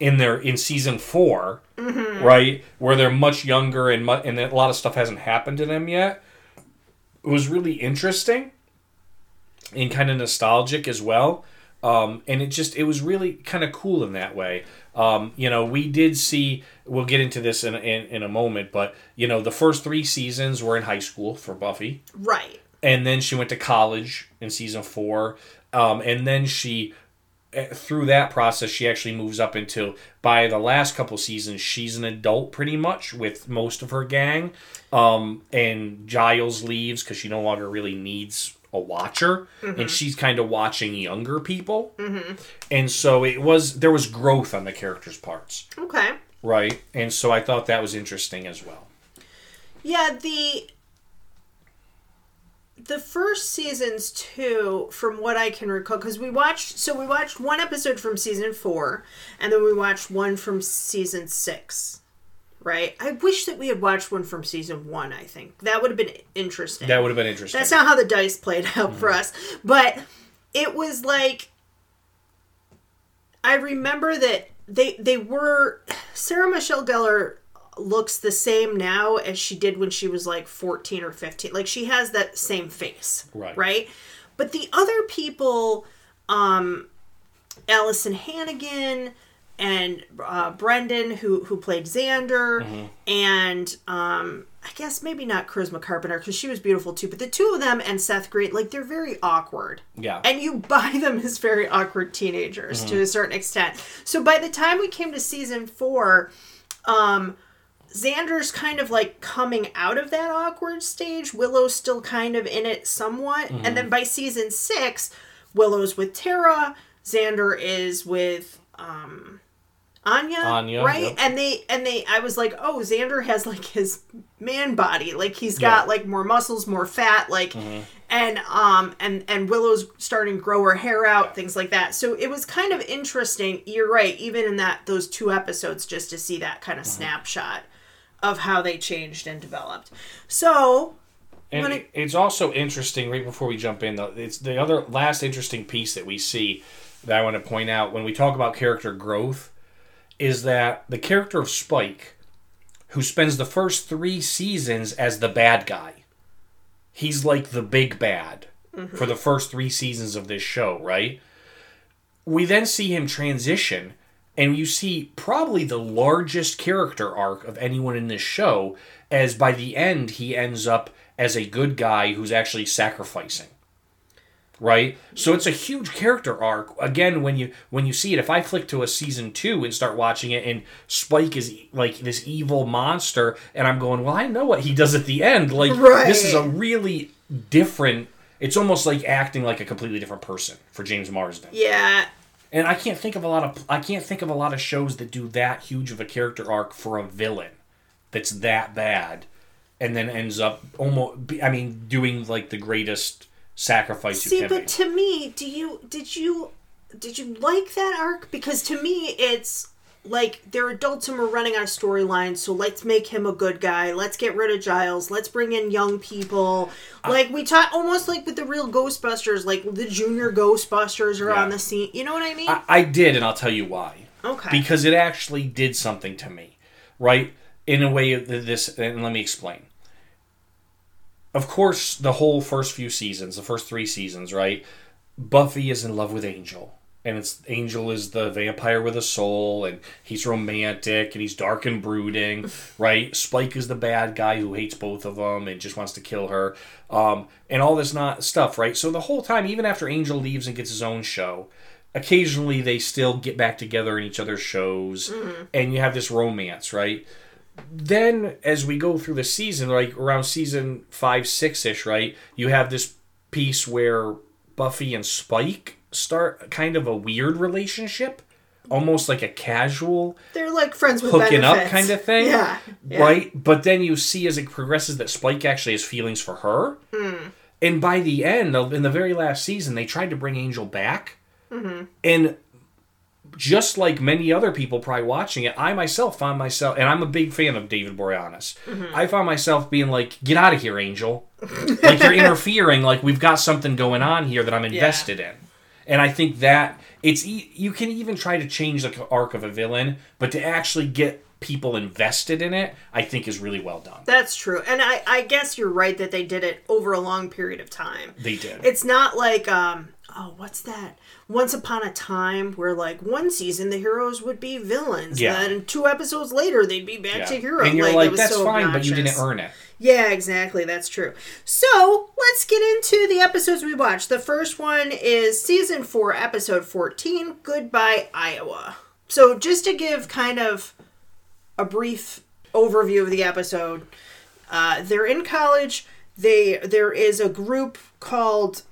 in their in season 4 mm-hmm. right, where they're much younger and mu- and a lot of stuff hasn't happened to them yet, it was really interesting and kind of nostalgic as well. Um, and it just it was really kind of cool in that way. Um, you know, we did see. We'll get into this in, in in a moment, but you know, the first three seasons were in high school for Buffy, Right. and then she went to college in season four, um, and then she. eh, Through that process, she actually moves up into by the last couple seasons, she's an adult pretty much with most of her gang. Um, and Giles leaves because she no longer really needs a watcher, and she's kind of watching younger people. Mm-hmm. And so it was there was growth on the characters' parts, Okay. right? And so I thought that was interesting as well. Yeah, the the first seasons too, from what I can recall, because we watched so we watched one episode from season four, and then we watched one from season six. Right. I wish that we had watched one from season one. I think that would have been interesting. That would have been interesting. That's not how the dice played out for us. But it was like I remember that they they were Sarah Michelle Gellar looks the same now as she did when she was like 14 or 15 like she has that same face Right. right but the other people um Alyson Hannigan and uh, Brendon who who played Xander Mm-hmm. and um I guess maybe not Charisma Carpenter because she was beautiful too but the two of them and Seth Green like they're very awkward Yeah. and you buy them as very awkward teenagers Mm-hmm. to a certain extent. So by the time we came to season four, um, Xander's kind of like coming out of that awkward stage. Willow's still kind of in it somewhat. Mm-hmm. And then by season six, Willow's with Tara, Xander is with um Anya, Anya, right? yep. And they and they I was like, "Oh, Xander has like his man body. Like he's got Yeah. Mm-hmm. like more muscles, more fat, like and um and and Willow's starting to grow her hair out, things like that. So it was kind of interesting. You're right, even in that those two episodes just to see that kind of Mm-hmm. snapshot of how they changed and developed. So, And it, it's also interesting, right before we jump in, though, it's the other last interesting piece that we see that I want to point out when we talk about character growth is that the character of Spike, who spends the first three seasons as the bad guy, he's like the big bad mm-hmm. for the first three seasons of this show, right? We then see him transition, and you see probably the largest character arc of anyone in this show, as by the end he ends up as a good guy who's actually sacrificing. Right? So it's a huge character arc. Again, when you when you see it, if I flick to a season two and start watching it and Spike is like this evil monster, and I'm going, Well, I know what he does at the end. Like this is a really different it's almost like acting like a completely different person for James Marsters. yeah, And I can't think of a lot of I can't think of a lot of shows that do that huge of a character arc for a villain that's that bad and then ends up almost I mean doing like the greatest sacrifice See, you can but to me, do you did you did you like that arc? Because to me, it's like they're adults and we're running our storyline, so let's make him a good guy. Let's get rid of Giles. Let's bring in young people. Like we talk, almost like with the real Ghostbusters, like the junior Ghostbusters are Yeah. on the scene. You know what I mean? I, I did and I'll tell you why. okay. because it actually did something to me, right? In a way this, and let me explain. Of course, the whole first few seasons, the first three seasons, right? Buffy is in love with Angel, and it's Angel is the vampire with a soul, and he's romantic and he's dark and brooding, right? Spike is the bad guy who hates both of them and just wants to kill her, um, and all this not stuff, right? So the whole time, even after Angel leaves and gets his own show, occasionally they still get back together in each other's shows and you have this romance right then as we go through the season like around season five six ish right you have this piece where buffy and spike start kind of a weird relationship almost like a casual they're like friends with hooking up kind of thing Yeah. yeah. right but then you see as it progresses that spike actually has feelings for her Hmm. and by the end of in the very last season they tried to bring angel back Mm-hmm. and just like many other people probably watching it i myself found myself and i'm a big fan of david boreanaz. Mm-hmm. i found myself being like get out of here angel. Like you're interfering like we've got something going on here that i'm invested in. And i think that it's e- you can even try to change the arc of a villain but to actually get people invested in it i think is really well done That's true. And I, I guess you're right that they did it over a long period of time. they did It's not like um oh what's that? Once upon a time where like one season the heroes would be villains. Yeah. Then two episodes later they'd be back Yeah. to heroes. and you're it like, that's so fine but you didn't earn it Yeah, exactly. That's true. So let's get into the episodes we watched. The first one is season four, episode 14 Goodbye, Iowa. So, just to give kind of a brief overview of the episode, uh, they're in college. They There is a group called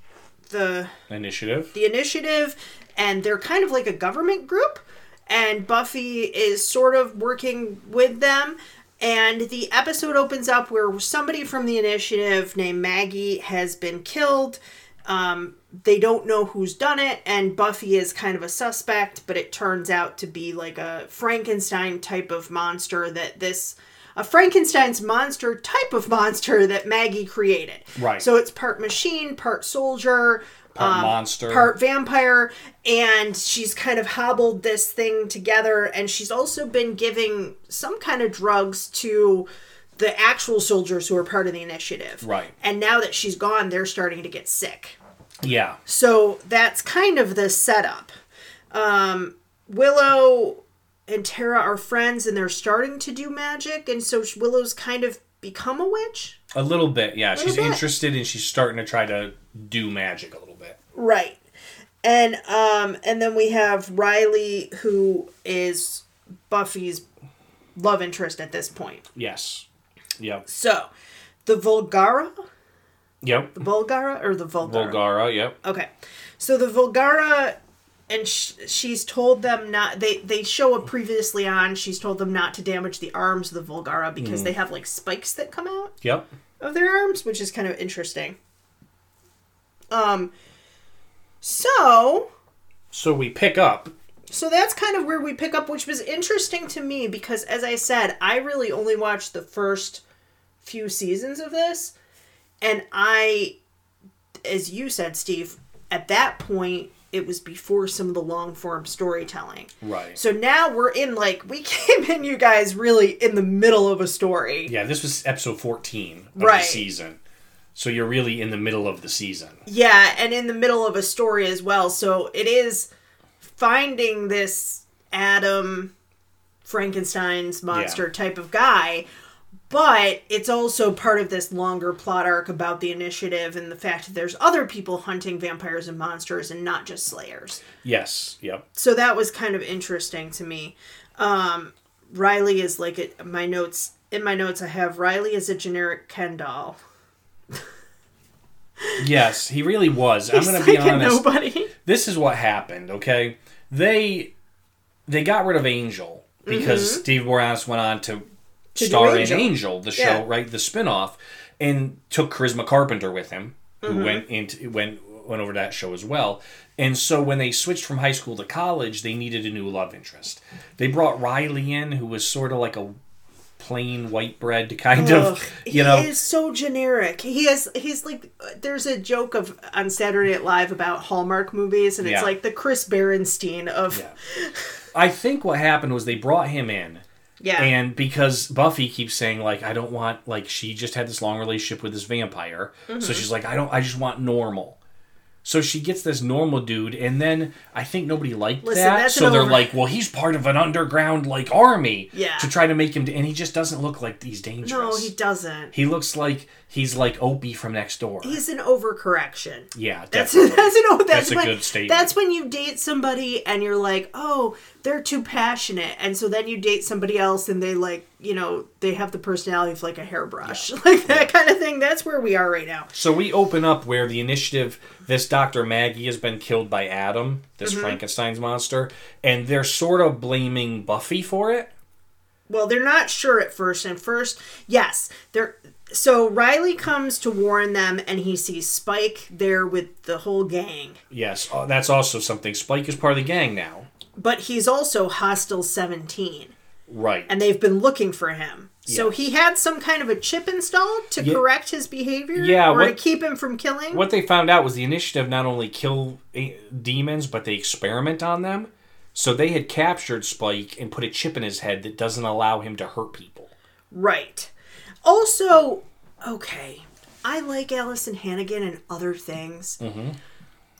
the initiative. The initiative and they're kind of like a government group and buffy is sort of working with them. And the episode opens up where somebody from the initiative named maggie has been killed. Um, they don't know who's done it and buffy is kind of a suspect but it turns out to be like a frankenstein type of monster that this a Frankenstein's monster type of monster that Maggie created. Right. So it's part machine, part soldier, Part um, monster. part vampire, and she's kind of hobbled this thing together. And she's also been giving some kind of drugs to the actual soldiers who are part of the initiative. Right. And now that she's gone, they're starting to get sick. Yeah. So that's kind of the setup. Um, Willow and Tara are friends, and they're starting to do magic, and so Willow's kind of become a witch. A little bit, yeah. She's bit. interested and she's starting to try to do magic a little bit. Right. And um and then we have Riley who is Buffy's love interest at this point. Yes. Yep. So, the Vulgara, Yep. the Vulgara or the Vulgara? Volgara, yep. Okay. So the Vulgara and sh- she's told them not they they show up previously on she's told them not to damage the arms of the Vulgara because they have like spikes that come out Yep. of their arms, which is kind of interesting. Um so So we pick up. so that's kind of where we pick up which was interesting to me because as I said, I really only watched the first few seasons of this and I as you said, Steve, at that point it was before some of the long form storytelling. Right. So now we're in like we came in you guys really in the middle of a story. Yeah, this was episode 14 of Right. the season. So you're really in the middle of the season. Yeah, and in the middle of a story as well. So it is finding this Adam Frankenstein's monster Yeah. type of guy, but it's also part of this longer plot arc about the initiative and the fact that there's other people hunting vampires and monsters and not just slayers. Yes. Yep. So that was kind of interesting to me. Um, Riley is like a, my notes in my notes. I have Riley is a generic Ken doll. Yes, he really was. I'm He's going to be honest. nobody. This is what happened, okay? They they got rid of Angel because Steve Boreanaz went on to, Mm-hmm. Star Angel. in Angel, the show, Yeah. right? The spin-off, and took Charisma Carpenter with him, who Mm-hmm. went into went went over that show as well. And so when they switched from high school to college, they needed a new love interest. They brought Riley in, who was sort of like a plain white bread kind Ugh, of, you know. he is so generic. He is he's like there's a joke of on Saturday Night Live about Hallmark movies, and it's Yeah. like the Chris Berenstein of yeah, I think what happened was they brought him in. And because Buffy keeps saying like I don't want like she just had this long relationship with this vampire, Mm-hmm. so she's like I don't I just want normal. So she gets this normal dude, and then I think nobody liked Listen, that. So they're over- like, "Well, he's part of an underground like army." Yeah. To try to make him, and he just doesn't look like he's dangerous. no, he doesn't. He looks like he's like Opie from next door. He's an overcorrection. yeah, That's definitely. that's an, that's, That's a when, good statement. That's when you date somebody and you're like, oh, they're too passionate, and so then you date somebody else and they like, you know, they have the personality of like a hairbrush, like that kind of thing. That's where we are right now. So we open up where the initiative, this Dr. Maggie has been killed by Adam, this Mm-hmm. Frankenstein's monster, and they're sort of blaming Buffy for it. Well, they're not sure at first. And first, yes, they're. So Riley comes to warn them, and he sees Spike there with the whole gang. Yes, uh, that's also something. Spike is part of the gang now. But he's also hostile 17, Right. and they've been looking for him. So he had some kind of a chip installed to Yeah. correct his behavior, Yeah, or to keep him from killing. what they found out was the initiative not only kill eh, demons, but they experiment on them. So they had captured Spike and put a chip in his head that doesn't allow him to hurt people. Right. Also, okay, I like Alyson Hannigan and other things. Mm-hmm.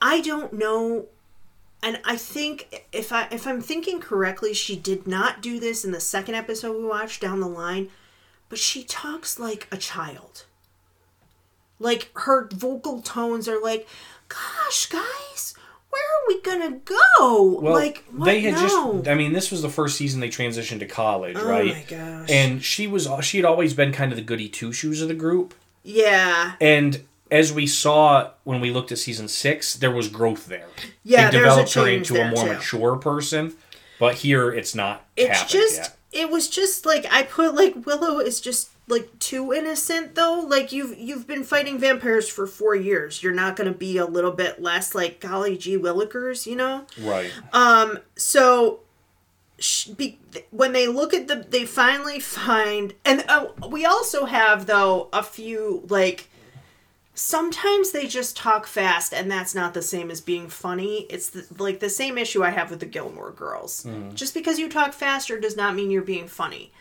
I don't know, and I think if I if I'm thinking correctly, she did not do this in the second episode we watched down the line, but she talks like a child. Like her vocal tones are like, "Gosh, guys." Where are we gonna go? Well, like what they had now? just. I mean, this was the first season they transitioned to college, oh right? my gosh! And she was. She had always been kind of the goody two shoes of the group. yeah, And as we saw when we looked at season six, there was growth there. Yeah, they a developed her into a more too. mature person. But here, it's not. it's just yet. it was just like i put like willow is just like too innocent though? Like you've you've been fighting vampires for four years. You're not gonna be a little bit less like golly gee willikers you know? Right. um so sh- be, when they look at the they finally find and uh, we also have though a few like sometimes they just talk fast and that's not the same as being funny. It's the, like the same issue i have with the gilmore girls. Just because you talk faster does not mean you're being funny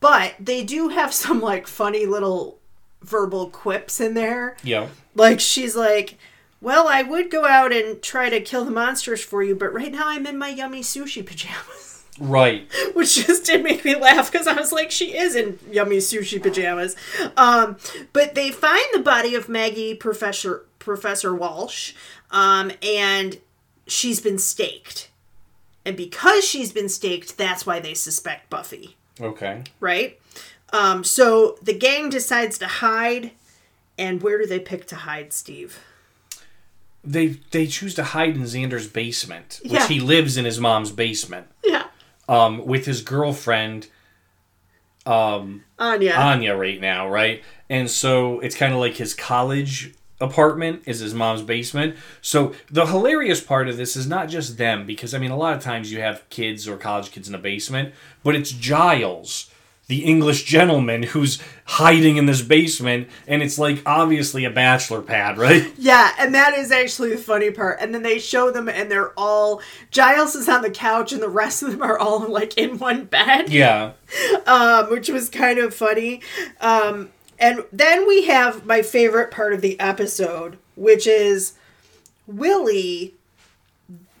but they do have some like funny little verbal quips in there Yeah. like she's like well i would go out and try to kill the monsters for you but right now i'm in my yummy sushi pajamas Right. which just did make me laugh because I was like, she is in yummy sushi pajamas. Um, but they find the body of Maggie Professor Professor Walsh, um, and she's been staked. And because she's been staked, that's why they suspect Buffy, Okay. right? Um, so the gang decides to hide, and where do they pick to hide, Steve? They they choose to hide in Xander's basement, which Yeah. he lives in his mom's basement, Yeah, um, with his girlfriend um, Anya. Anya right now, right? And so it's kind of like his college apartment is his mom's basement. So the hilarious part of this is not just them, because I mean, a lot of times you have kids or college kids in a basement, but it's Giles, the English gentleman, who's hiding in this basement, and it's like obviously a bachelor pad, right? Yeah, and that is actually the funny part. And then they show them, and they're all Giles is on the couch, and the rest of them are all like in one bed, Yeah. um, which was kind of funny. Um, and then we have my favorite part of the episode, which is Willie,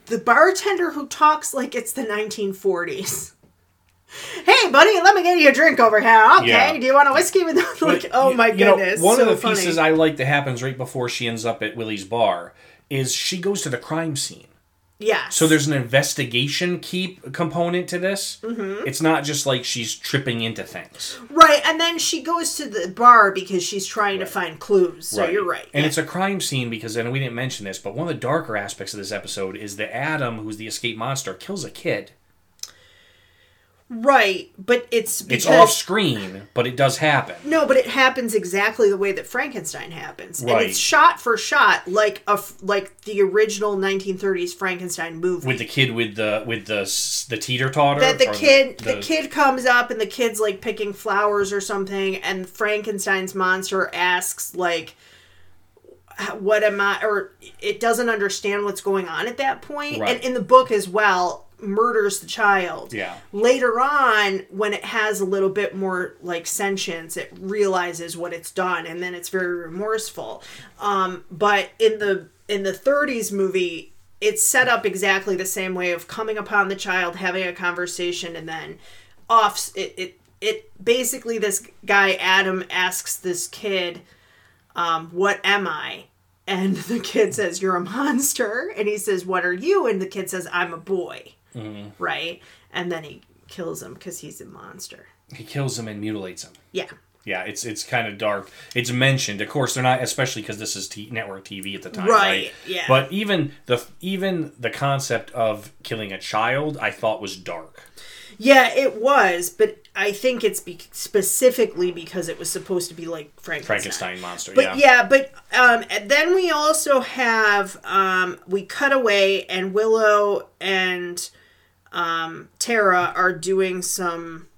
the bartender who talks like it's the 1940s. Hey, buddy, let me get you a drink over here. Okay, Yeah. do you want a whiskey with like? But, oh my you know, goodness! one so of the funny. pieces I like that happens right before she ends up at Willie's bar is she goes to the crime scene. Yes. So there's an investigation keep component to this. Mm-hmm. It's not just like she's tripping into things. Right, and then she goes to the bar because she's trying to find clues. So you're right. And yeah. it's a crime scene because, and we didn't mention this, but one of the darker aspects of this episode is that Adam, who's the escape monster, kills a kid. Right, but it's because It's off screen, but it does happen. no, but it happens exactly the way that Frankenstein happens, and it's shot for shot like a like the original 1930s Frankenstein movie. With the kid with the with the the teeter totter. that the kid the, kid comes up and the kid's like picking flowers or something and frankenstein's monster asks like what am i or it doesn't understand what's going on at that point Right. and in the book as well murders the child. Yeah. later on when it has a little bit more like sentience it realizes what it's done and then it's very remorseful. Um, but in the in the 30s movie it's set up exactly the same way of coming upon the child having a conversation and then off it it, it basically this guy adam asks this kid um, what am i? And the kid says you're a monster. And he says what are you? And the kid says i'm a boy right? And then he kills him because he's a monster. He kills him and mutilates him. Yeah. Yeah, it's it's kind of dark. It's mentioned, of course, they're not, especially because this is t- network TV at the time, Right, right? yeah. But even the even the concept of killing a child, I thought was dark. Yeah, it was, but I think it's be- specifically because it was supposed to be like Frankenstein. Frankenstein monster. But yeah. yeah, but um, then we also have um, we cut away, and Willow and um, Tara are doing some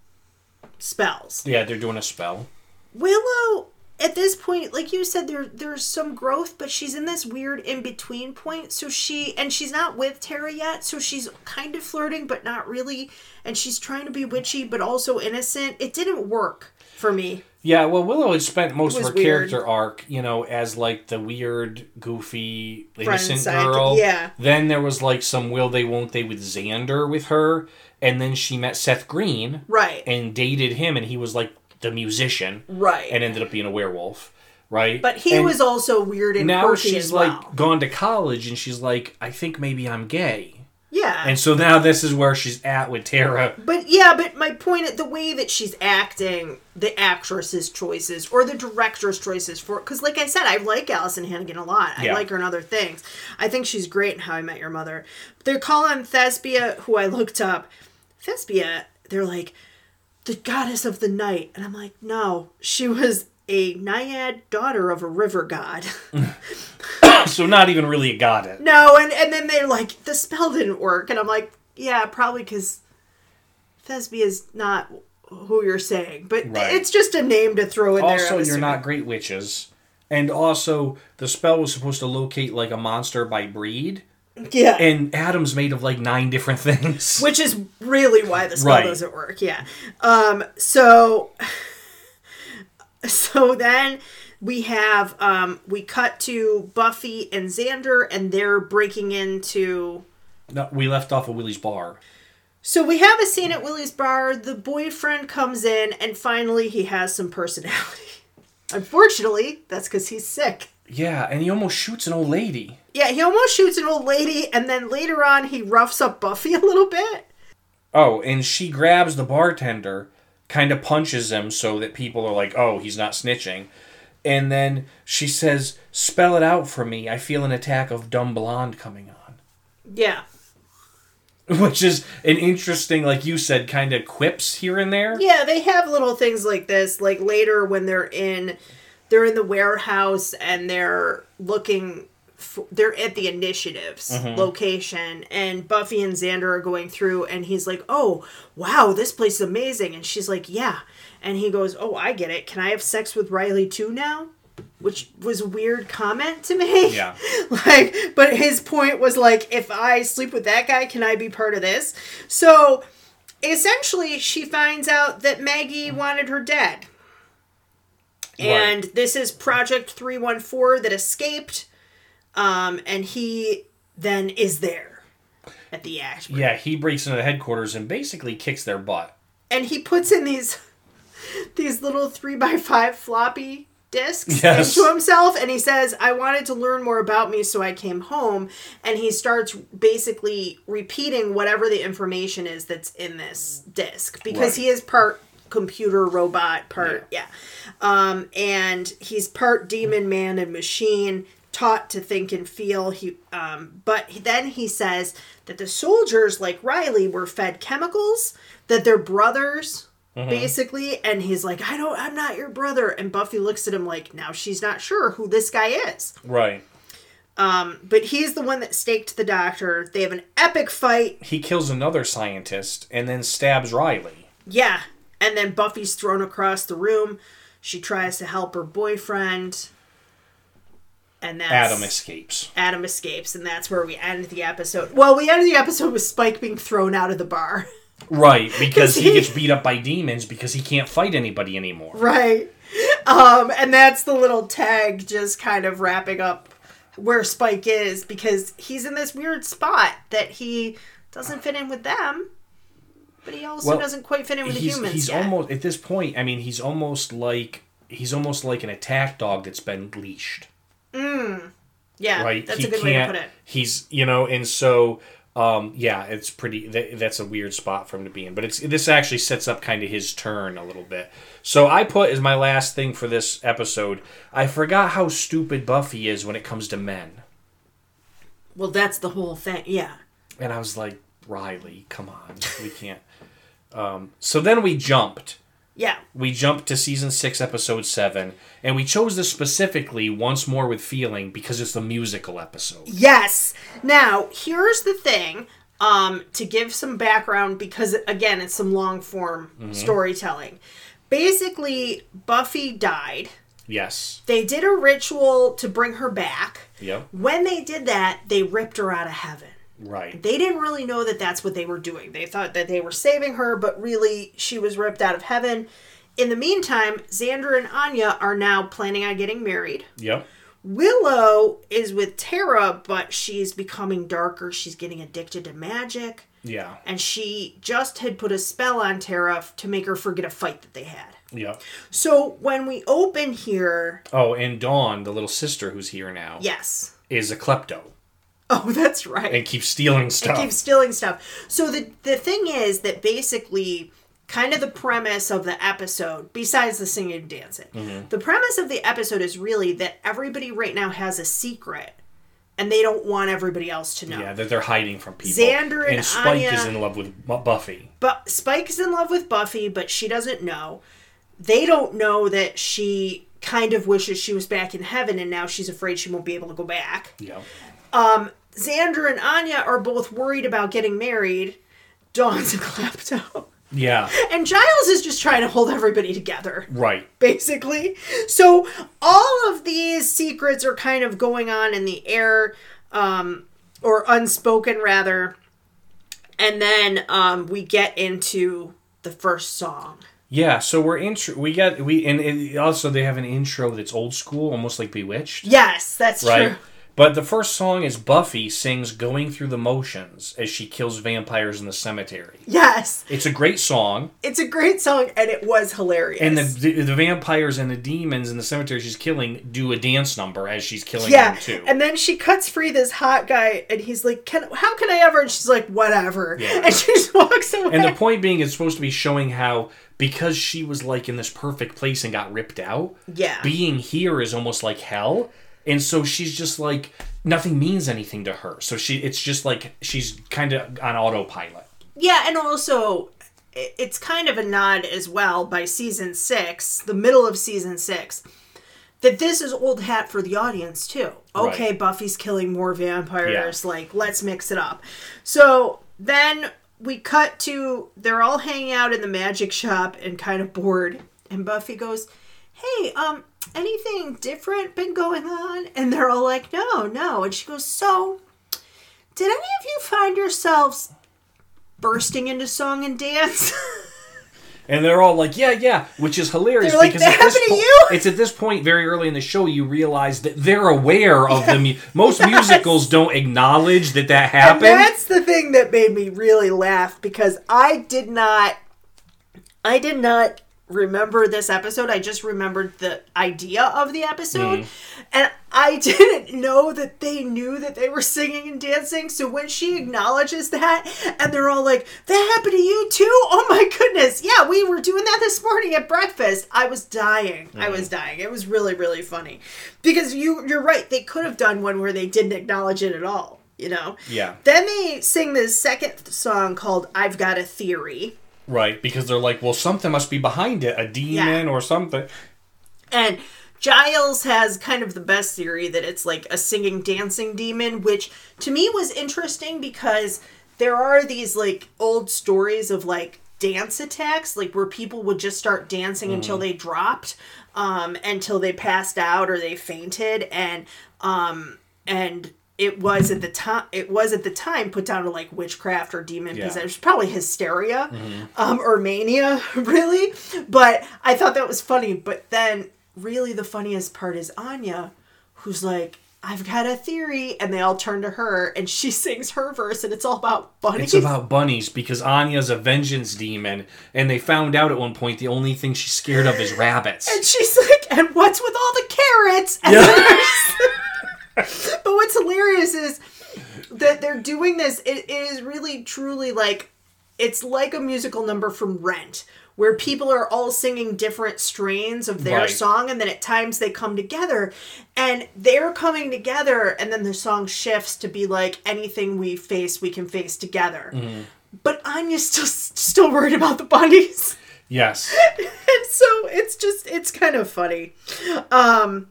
spells. Yeah, they're doing a spell. Willow at this point, like you said, there there's some growth, but she's in this weird in between point. So she and she's not with Tara yet, so she's kind of flirting, but not really. And she's trying to be witchy, but also innocent. It didn't work for me. Yeah, well, Willow had spent most of her weird. character arc, you know, as like the weird, goofy, innocent girl. yeah. Then there was like some will they, won't they with Xander with her, and then she met Seth Green Right. and dated him, and he was like the musician, right. and ended up being a werewolf, right? but he And was also weird and now she's as like gone to college, and she's like, I think maybe I'm gay, yeah. and so now this is where she's at with Tara. But yeah, but my point, at the way that she's acting, the actress's choices or the director's choices for, because like I said, I like Alyson Hannigan a lot. I Yeah. like her in other things. I think she's great in How I Met Your Mother. They're calling Thespia, who I looked up, Thespia. They're like the goddess of the night, and I'm like, no, she was a naiad daughter of a river god. so not even really a goddess. no, and and then they're like, the spell didn't work, and I'm like, yeah, probably because Thesby is not who you're saying, but Right. it's just a name to throw in there. Also, you're not great witches. And also, the spell was supposed to locate like a monster by breed. Yeah. And Adam's made of like nine different things. which is really why the spell Right. doesn't work yeah um so so then we have um we cut to buffy and xander and they're breaking into No, we left off at Willie's bar. so we have a scene at willie's bar the boyfriend comes in and finally he has some personality unfortunately that's because he's sick Yeah, and he almost shoots an old lady. yeah he almost shoots an old lady and then later on he roughs up buffy a little bit Oh, and she grabs the bartender, kind of punches him so that people are like, oh, he's not snitching. And then she says, spell it out for me. I feel an attack of dumb blonde coming on. yeah Which is an interesting, like you said, kind of quips here and there. Yeah, they have little things like this. Like later when they're in, they're in the warehouse and they're looking. F they're at the initiatives mm-hmm. location, and Buffy and Xander are going through, and he's like, "Oh, wow, this place is amazing," and she's like, "Yeah," and he goes, "Oh, I get it. Can I have sex with Riley too now?" Which was a weird comment to me. Yeah. like, but his point was like, if I sleep with that guy, can I be part of this? So essentially she finds out that Maggie wanted her dead. And this is Project 314 that escaped. Um, and he then is there at the ash. Yeah, he breaks into the headquarters and basically kicks their butt. And he puts in these these little three by five floppy discs Yes. into himself and he says, I wanted to learn more about me, so I came home. And he starts basically repeating whatever the information is that's in this disc because Right. he is part computer robot, part yeah. Um, and he's part demon man and machine taught to think and feel he um, but then he says that the soldiers like riley were fed chemicals that they're brothers basically and he's like i don't i'm not your brother. And buffy looks at him like now she's not sure who this guy is. Right. um, but he's the one that staked the doctor. They have an epic fight. He kills another scientist and then stabs Riley. yeah. And then buffy's thrown across the room. She tries to help her boyfriend and that's Adam escapes. Adam escapes, and that's where we end the episode. Well, we end the episode with Spike being thrown out of the bar. Right, because he he- gets beat up by demons because he can't fight anybody anymore. Right. Um, and that's the little tag just kind of wrapping up where Spike is because he's in this weird spot that he doesn't fit in with them, but he also Well, doesn't quite fit in with the humans. he's yet. almost at this point. I mean, he's almost like he's almost like an attack dog that's been leashed. Yeah, Right? that's he a good way to put it. He's you know, and so um, yeah, it's pretty. That, that's a weird spot for him to be in. But it's this actually sets up kind of his turn a little bit. So I put as my last thing for this episode. I forgot how stupid Buffy is when it comes to men, Well, that's the whole thing. Yeah. and I was like, Riley, come on, we can't. Um, so then we jumped. Yeah. we jumped to season six, episode seven, and we chose this specifically once more with feeling because it's the musical episode. Yes. Now, here's the thing. Um, to give some background, because again, it's some long form Mm-hmm. storytelling. Basically, Buffy died. Yes. They did a ritual to bring her back. Yep. When they did that, they ripped her out of heaven. Right. They didn't really know that that's what they were doing. They thought that they were saving her, but really she was ripped out of heaven. In the meantime, Xander and Anya are now planning on getting married. Yep. Willow is with Tara, but she's becoming darker. She's getting addicted to magic. Yeah. And she just had put a spell on Tara to make her forget a fight that they had. Yeah. So when we open here, Oh, and Dawn, the little sister who's here now, yes. is a klepto Oh, that's right. and keep stealing stuff. And keep stealing stuff. So the the thing is that basically kind of the premise of the episode, besides the singing and dancing, Mm-hmm. the premise of the episode is really that everybody right now has a secret and they don't want everybody else to know. yeah, that they're hiding from people. Xander and Spike Anya- is in love with Buffy. But Spike is in love with Buffy, but she doesn't know. They don't know that she kind of wishes she was back in heaven and now she's afraid she won't be able to go back. Yep. Xander and Anya are both worried about getting married. Dawn's a klepto. Yeah. And Giles is just trying to hold everybody together, Right. basically. So all of these secrets are kind of going on in the air, um, or unspoken rather. And then um, we get into the first song. Yeah. So we're intro. We got we and it, also they have an intro that's old school, almost like Bewitched. Yes, that's Right. true. But the first song is Buffy sings "Going Through the Motions" as she kills vampires in the cemetery. Yes, It's a great song, it's a great song, and it was hilarious. and the, the the vampires and the demons in the cemetery she's killing do a dance number as she's killing yeah, them too. and then she cuts free this hot guy, and he's like, "Can how can I ever?" And she's like, "Whatever," Yeah. and she just walks away. And the point being, it's supposed to be showing how because she was like in this perfect place and got ripped out, yeah, being here is almost like hell. And so she's just like nothing means anything to her. So she it's just like she's kind of on autopilot. Yeah, and also it's kind of a nod as well by season six, the middle of season six, that this is old hat for the audience too. Okay, Right. Buffy's killing more vampires. Yeah. Like, let's mix it up. So then we cut to they're all hanging out in the magic shop and kind of bored. And Buffy goes, Hey, um, anything different been going on? And they're all like, No, no. And she goes, So, did any of you find yourselves bursting into song and dance? And they're all like, "Yeah, yeah," which is hilarious like, because "That at this po- you?" it's at this point very early in the show you realize that they're aware of the mu- most musicals don't acknowledge that that and happened. that's the thing that made me really laugh because I did not I did not remember this episode. I just remembered the idea of the episode. Mm. And I didn't know that they knew that they were singing and dancing. So when she acknowledges that and they're all like, That happened to you too? Oh my goodness. Yeah, we were doing that this morning at breakfast. I was dying. I was mm. dying. It was really, really funny. Because you you're right, they could have done one where they didn't acknowledge it at all, you know? yeah, Then they sing this second song called I've Got a Theory. Right. Because they're like, "Well, something must be behind it, a demon or something." And Giles has kind of the best theory that it's like a singing dancing demon, which to me was interesting because there are these like old stories of like dance attacks, like where people would just start dancing until they dropped, um, until they passed out or they fainted, and um, and it was at the time it was at the time put down to like witchcraft or demon Yeah. possession. It was probably hysteria um, or mania, really. But I thought that was funny. But then, really, the funniest part is Anya, who's like, "I've got a theory," and they all turn to her, and she sings her verse, and it's all about bunnies. It's about bunnies because Anya's a vengeance demon, and they found out at one point the only thing she's scared of is rabbits. and she's like, "And what's with all the carrots?" And but what's hilarious is that they're doing this. It, it is really, truly like it's like a musical number from Rent, where people are all singing different strains of their Right. song, and then at times they come together, and they're coming together, and then the song shifts to be like anything we face, we can face together. But Anya's still still worried about the bunnies. Yes. And so it's just it's kind of funny. Um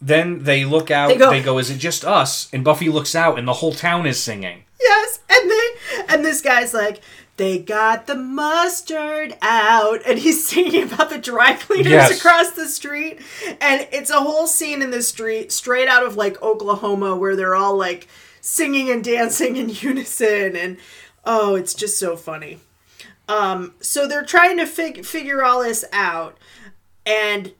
Then they look out. They They go- go, "Is it just us?" And Buffy looks out, and the whole town is singing. yes, and they and this guy's like they got the mustard out and he's singing about the dry cleaners Yes. across the street and it's a whole scene in the street straight out of like Oklahoma where they're all like singing and dancing in unison and oh it's just so funny. Um so they're trying to fig- figure all this out and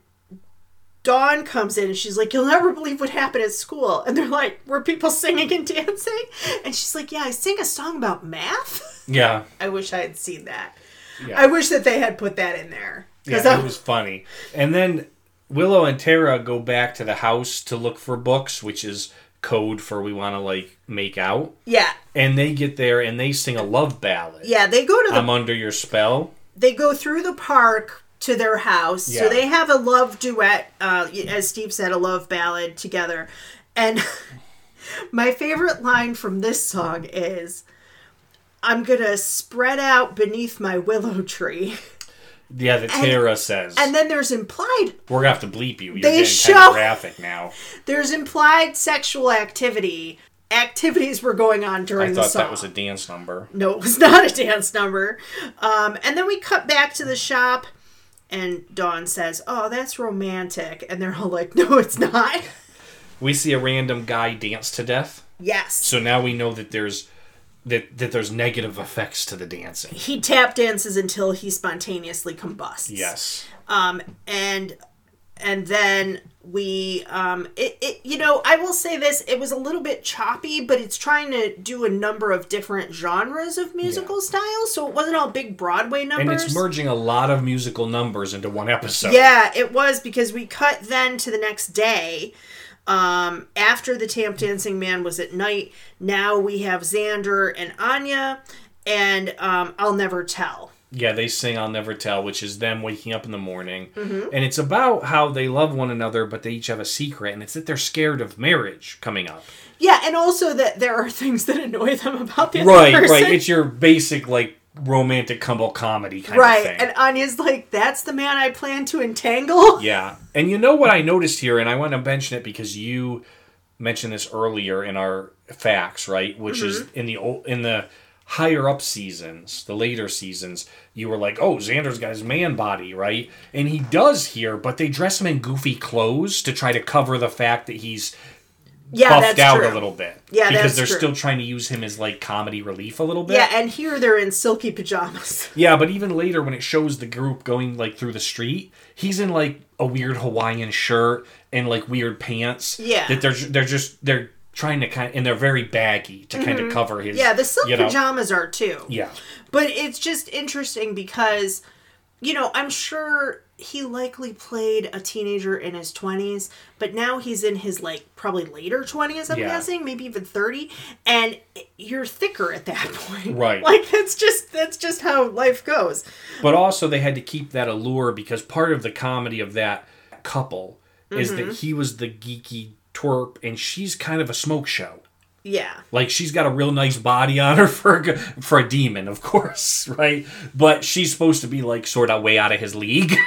Dawn comes in and she's like, You'll never believe what happened at school. And they're like, Were people singing and dancing? And she's like, Yeah, I sing a song about math. Yeah. I wish I had seen that. Yeah. I wish that they had put that in there. Yeah, I- it was funny. And then Willow and Tara go back to the house to look for books, which is code for we want to like make out. yeah. And they get there and they sing a love ballad. Yeah, they go to the I'm under your spell. they go through the park to their house. So they have a love duet, uh, as Steve said, a love ballad together. And my favorite line from this song is I'm gonna spread out beneath my willow tree. Yeah, that Tara says. And then there's implied We're gonna have to bleep you. You're They show- kind of graphic now. there's implied sexual activity activities were going on I during the thought song. that was a dance number. No, it was not a dance number. Um, and then we cut back to the shop, and Dawn says, "Oh, that's romantic," and they're all like, "No, it's not." We see a random guy dance to death. yes, So now we know that there's that that there's negative effects to the dancing. he tap dances until he spontaneously combusts. Yes. Um, and and then we um it, it you know i will say this it was a little bit choppy but it's trying to do a number of different genres of musical styles so it wasn't all big broadway numbers. And it's merging a lot of musical numbers into one episode. Yeah, it was because we cut then to the next day. Um, after the Tamp Dancing Man was at night, now we have Xander and Anya, and um, I'll never tell. Yeah, they sing I'll Never Tell, which is them waking up in the morning. Mm-hmm. And it's about how they love one another, but they each have a secret. And it's that they're scared of marriage coming up. Yeah, and also that there are things that annoy them about the Right, person. right. It's your basic, like, romantic couple comedy kind right, of thing. Right, and Anya's like, "That's the man I plan to entangle." Yeah. And you know what I noticed here, and I want to mention it because you mentioned this earlier in our facts, right? Which is Mm-hmm. in the old, in the higher up seasons, the later seasons, you were like, "Oh, Xander's got his man body, right?" And he does here, but they dress him in goofy clothes to try to cover the fact that he's Yeah, buffed out true. a little bit. Yeah, because they're true. still trying to use him as like comedy relief a little bit. Yeah, and here they're in silky pajamas. Yeah, but even later when it shows the group going like through the street, he's in like a weird Hawaiian shirt and like weird pants. Yeah. That they're they're just they're trying to kind of, and they're very baggy to kind of cover his Mm-hmm. Yeah, the silk you know- pajamas are too. Yeah. But it's just interesting because, you know, I'm sure he likely played a teenager in his 20s, but now he's in his, like, probably later 20s, I'm Yeah. guessing, maybe even 30. And you're thicker at that point. Right. Like, that's just, that's just how life goes. But also they had to keep that allure because part of the comedy of that couple is Mm-hmm. that he was the geeky twerp and she's kind of a smoke show. Yeah. Like she's got a real nice body on her for a, for a demon, of course, right? But she's supposed to be like sort of way out of his league.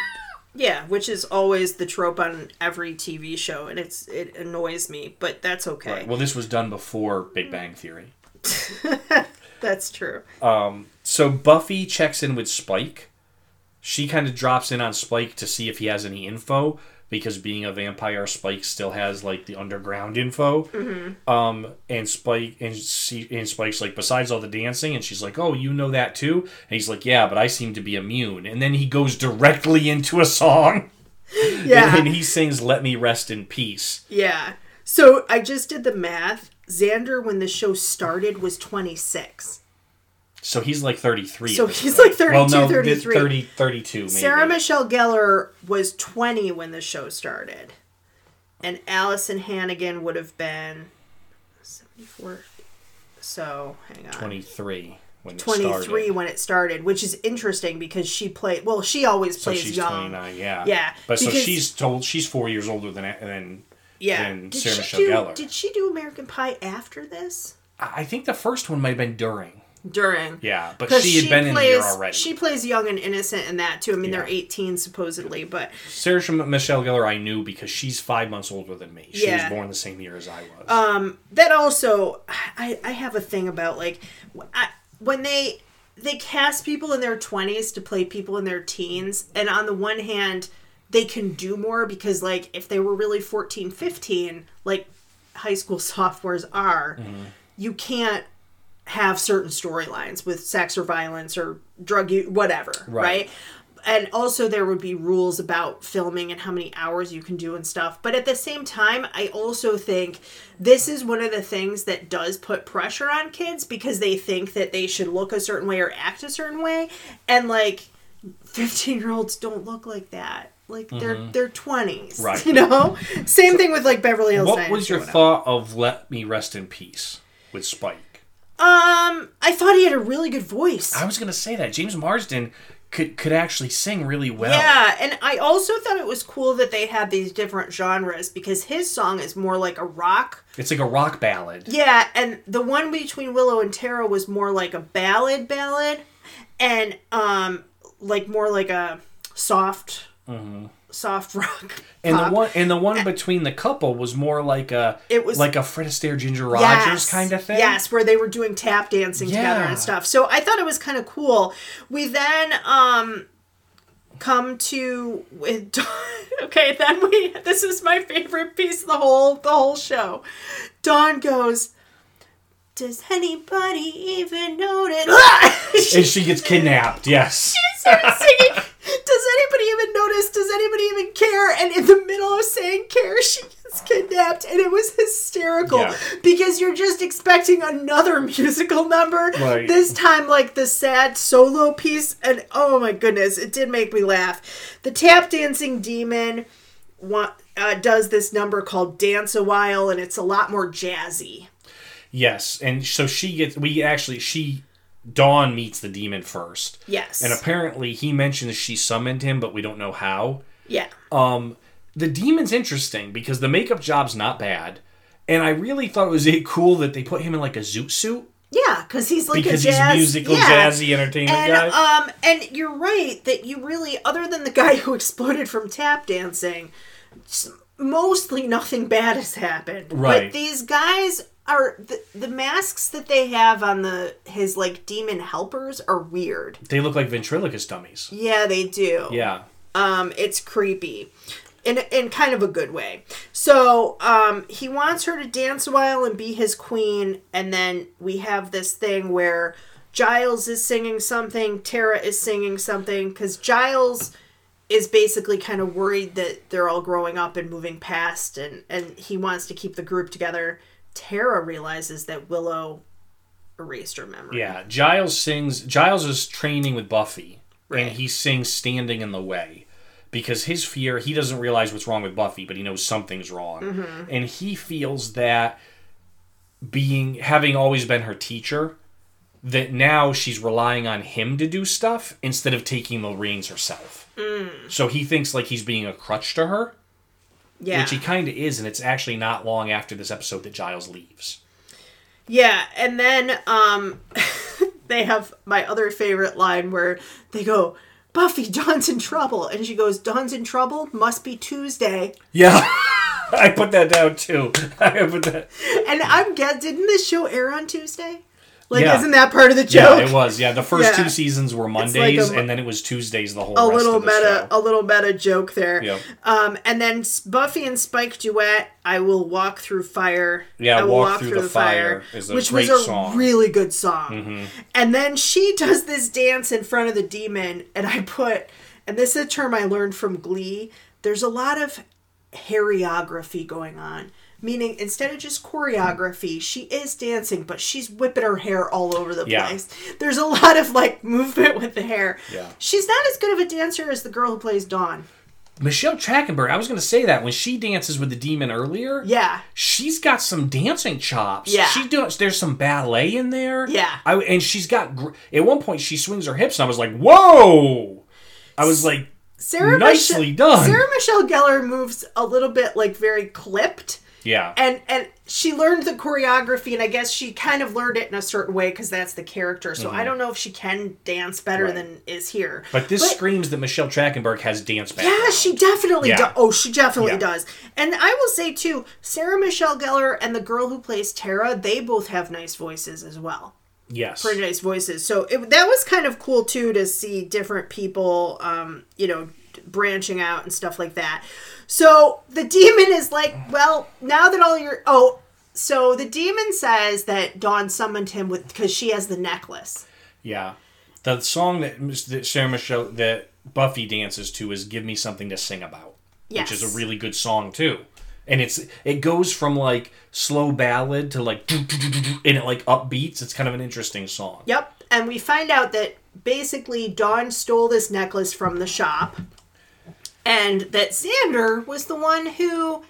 Yeah, which is always the trope on every TV show, and it's it annoys me, but that's okay. Well, this was done before Big Bang Theory. That's true. Um, so Buffy checks in with Spike. She kind of drops in on Spike to see if he has any info because being a vampire, Spike still has like the underground info. Um, and Spike and she and Spike's like, besides all the dancing, and she's like, oh, you know that too. And he's like, yeah, but I seem to be immune. And then he goes directly into a song, Yeah. and he sings "Let Me Rest in Peace." Yeah. So I just did the math. Xander, when the show started, was 26. So he's like 33. So he's like 32, well, no, 33. 30, 32 maybe. Sarah Michelle Gellar was 20 when the show started. And Alyson Hannigan would have been 74. So, hang on. 23 when it 23 started. when it started, which is interesting because she played, well, she always So plays she's young. 29, yeah. Yeah, But so she's told she's four years older than than Yeah. than Did Sarah she, Michelle do, Gellar. did she do American Pie after this? I think the first one might have been during. During. Yeah, but she had been in plays, here already. She plays young and innocent in that too. I mean, they're 18 supposedly, but Sarah Michelle Gellar I knew because she's five months older than me. She Yeah. was born the same year as I was. um, that also, I, I have a thing about like I, when they they cast people in their 20s to play people in their teens, and on the one hand, they can do more because like if they were really 14, 15, like high school sophomores are, Mm-hmm. you can't have certain storylines with sex or violence or drug use, whatever, Right. right? And also, there would be rules about filming and how many hours you can do and stuff. But at the same time, I also think this is one of the things that does put pressure on kids because they think that they should look a certain way or act a certain way. And like, 15 year olds don't look like that. Like, they're they're 20s. Mm-hmm. Right. You know? Same thing with like Beverly Hills what was your thought of "Let Me Rest in Peace" with Spike? Um, I thought he had a really good voice. I was gonna say that James Marsters could could actually sing really well. Yeah, and I also thought it was cool that they had these different genres because his song is more like a rock. It's like a rock ballad. Yeah, and the one between Willow and Tara was more like a ballad ballad and um like more like a soft soft rock. And pop. the one and the one between the couple was more like a It was- like a Fred Astaire Ginger Rogers Yes. kind of thing. Yes, where they were doing tap dancing together and stuff. So I thought it was kind of cool. We then um come to with okay, then we this is my favorite piece of the whole the whole show. Dawn goes, Does anybody even notice? And she gets kidnapped. Yes. started singing. Does anybody even notice? Does anybody even care? And in the middle of saying care, she gets kidnapped, and it was hysterical Yeah. because you're just expecting another musical number. Right. This time, like the sad solo piece, and oh my goodness, it did make me laugh. The tap dancing demon wa- uh, does this number called "Dance a While," and it's a lot more jazzy. Yes. And so she gets we actually she Dawn meets the demon first. Yes. And apparently he mentions she summoned him, but we don't know how. yeah. Um, the demon's interesting because the makeup job's not bad, and I really thought it was cool that they put him in like a zoot suit Yeah, because he's like because a jazz, he's musical, yeah. jazzy entertainment And guy. um, and you're right that you really, other than the guy who exploded from tap dancing, mostly nothing bad has happened. Right. But these guys are the, the masks that they have on the his like demon helpers are weird. they look like ventriloquist dummies. Yeah, they do. Yeah, Um, it's creepy. In, in kind of a good way. So, um, he wants her to dance a while and be his queen, and then we have this thing where Giles is singing something, Tara is singing something, because Giles is basically kind of worried that they're all growing up and moving past, and, and he wants to keep the group together. Tara realizes that Willow erased her memory. yeah. Giles sings. Giles is training with Buffy, Right. and he sings "Standing in the Way." Because his fear, he doesn't realize what's wrong with Buffy, but he knows something's wrong, Mm-hmm. and he feels that being having always been her teacher, that now she's relying on him to do stuff instead of taking the reins herself. Mm. So he thinks like he's being a crutch to her, Yeah. which he kind of is, and it's actually not long after this episode that Giles leaves. Yeah, and then um they have my other favorite line where they go, Buffy, Dawn's in trouble. And she goes, Dawn's in trouble? Must be Tuesday. Yeah, I put that down too. I put that. And I'm guessing, didn't this show air on Tuesday? Like, Yeah. isn't that part of the joke? Yeah, it was. Yeah, the first Yeah. two seasons were like Mondays, a- and then it was Tuesdays the whole A little of the meta, show. a little meta joke there. Yep. Um, and then Buffy and Spike duet. I will walk through fire. Yeah, I will Walk Through the Fire is a which was a song. Mm-hmm. really good song. And then she does this dance in front of the demon, and I put, and this is a term I learned from Glee. There's a lot of hairography going on. Meaning, instead of just choreography, she is dancing, but she's whipping her hair all over the Yeah. place. There's a lot of like movement with the hair. Yeah. She's not as good of a dancer as the girl who plays Dawn. Michelle Trachtenberg, I was going to say that when she dances with the demon earlier. Yeah. She's got some dancing chops. Yeah. she does. There's some ballet in there. Yeah. I, and she's got. gr- At one point, she swings her hips, and I was like, "Whoa!" I was like, Sarah Nicely Michelle, done. Sarah Michelle Gellar moves a little bit like very clipped. "Yeah, and and she learned the choreography and i guess she kind of learned it in a certain way because that's the character so i don't know if she can dance better Mm-hmm. Right. than is here but this screams that Michelle Trachtenberg has dance background." yeah she definitely Yeah. does oh she definitely Yeah. does and i will say too sarah michelle gellar and the girl who plays tara they both have nice voices as well Yes. pretty nice voices so it, that was kind of cool too to see different people um you know branching out and stuff like that so the demon is like well now that all your oh so the demon says that dawn summoned him with because she has the necklace Yeah. The song that, that Sarah Michelle that Buffy dances to is "Give Me Something to Sing About," yes which is a really good song too. And it's it goes from like slow ballad to like and it like upbeats. It's kind of an interesting song. yep and we find out that basically dawn stole this necklace from the shop and that xander was the one who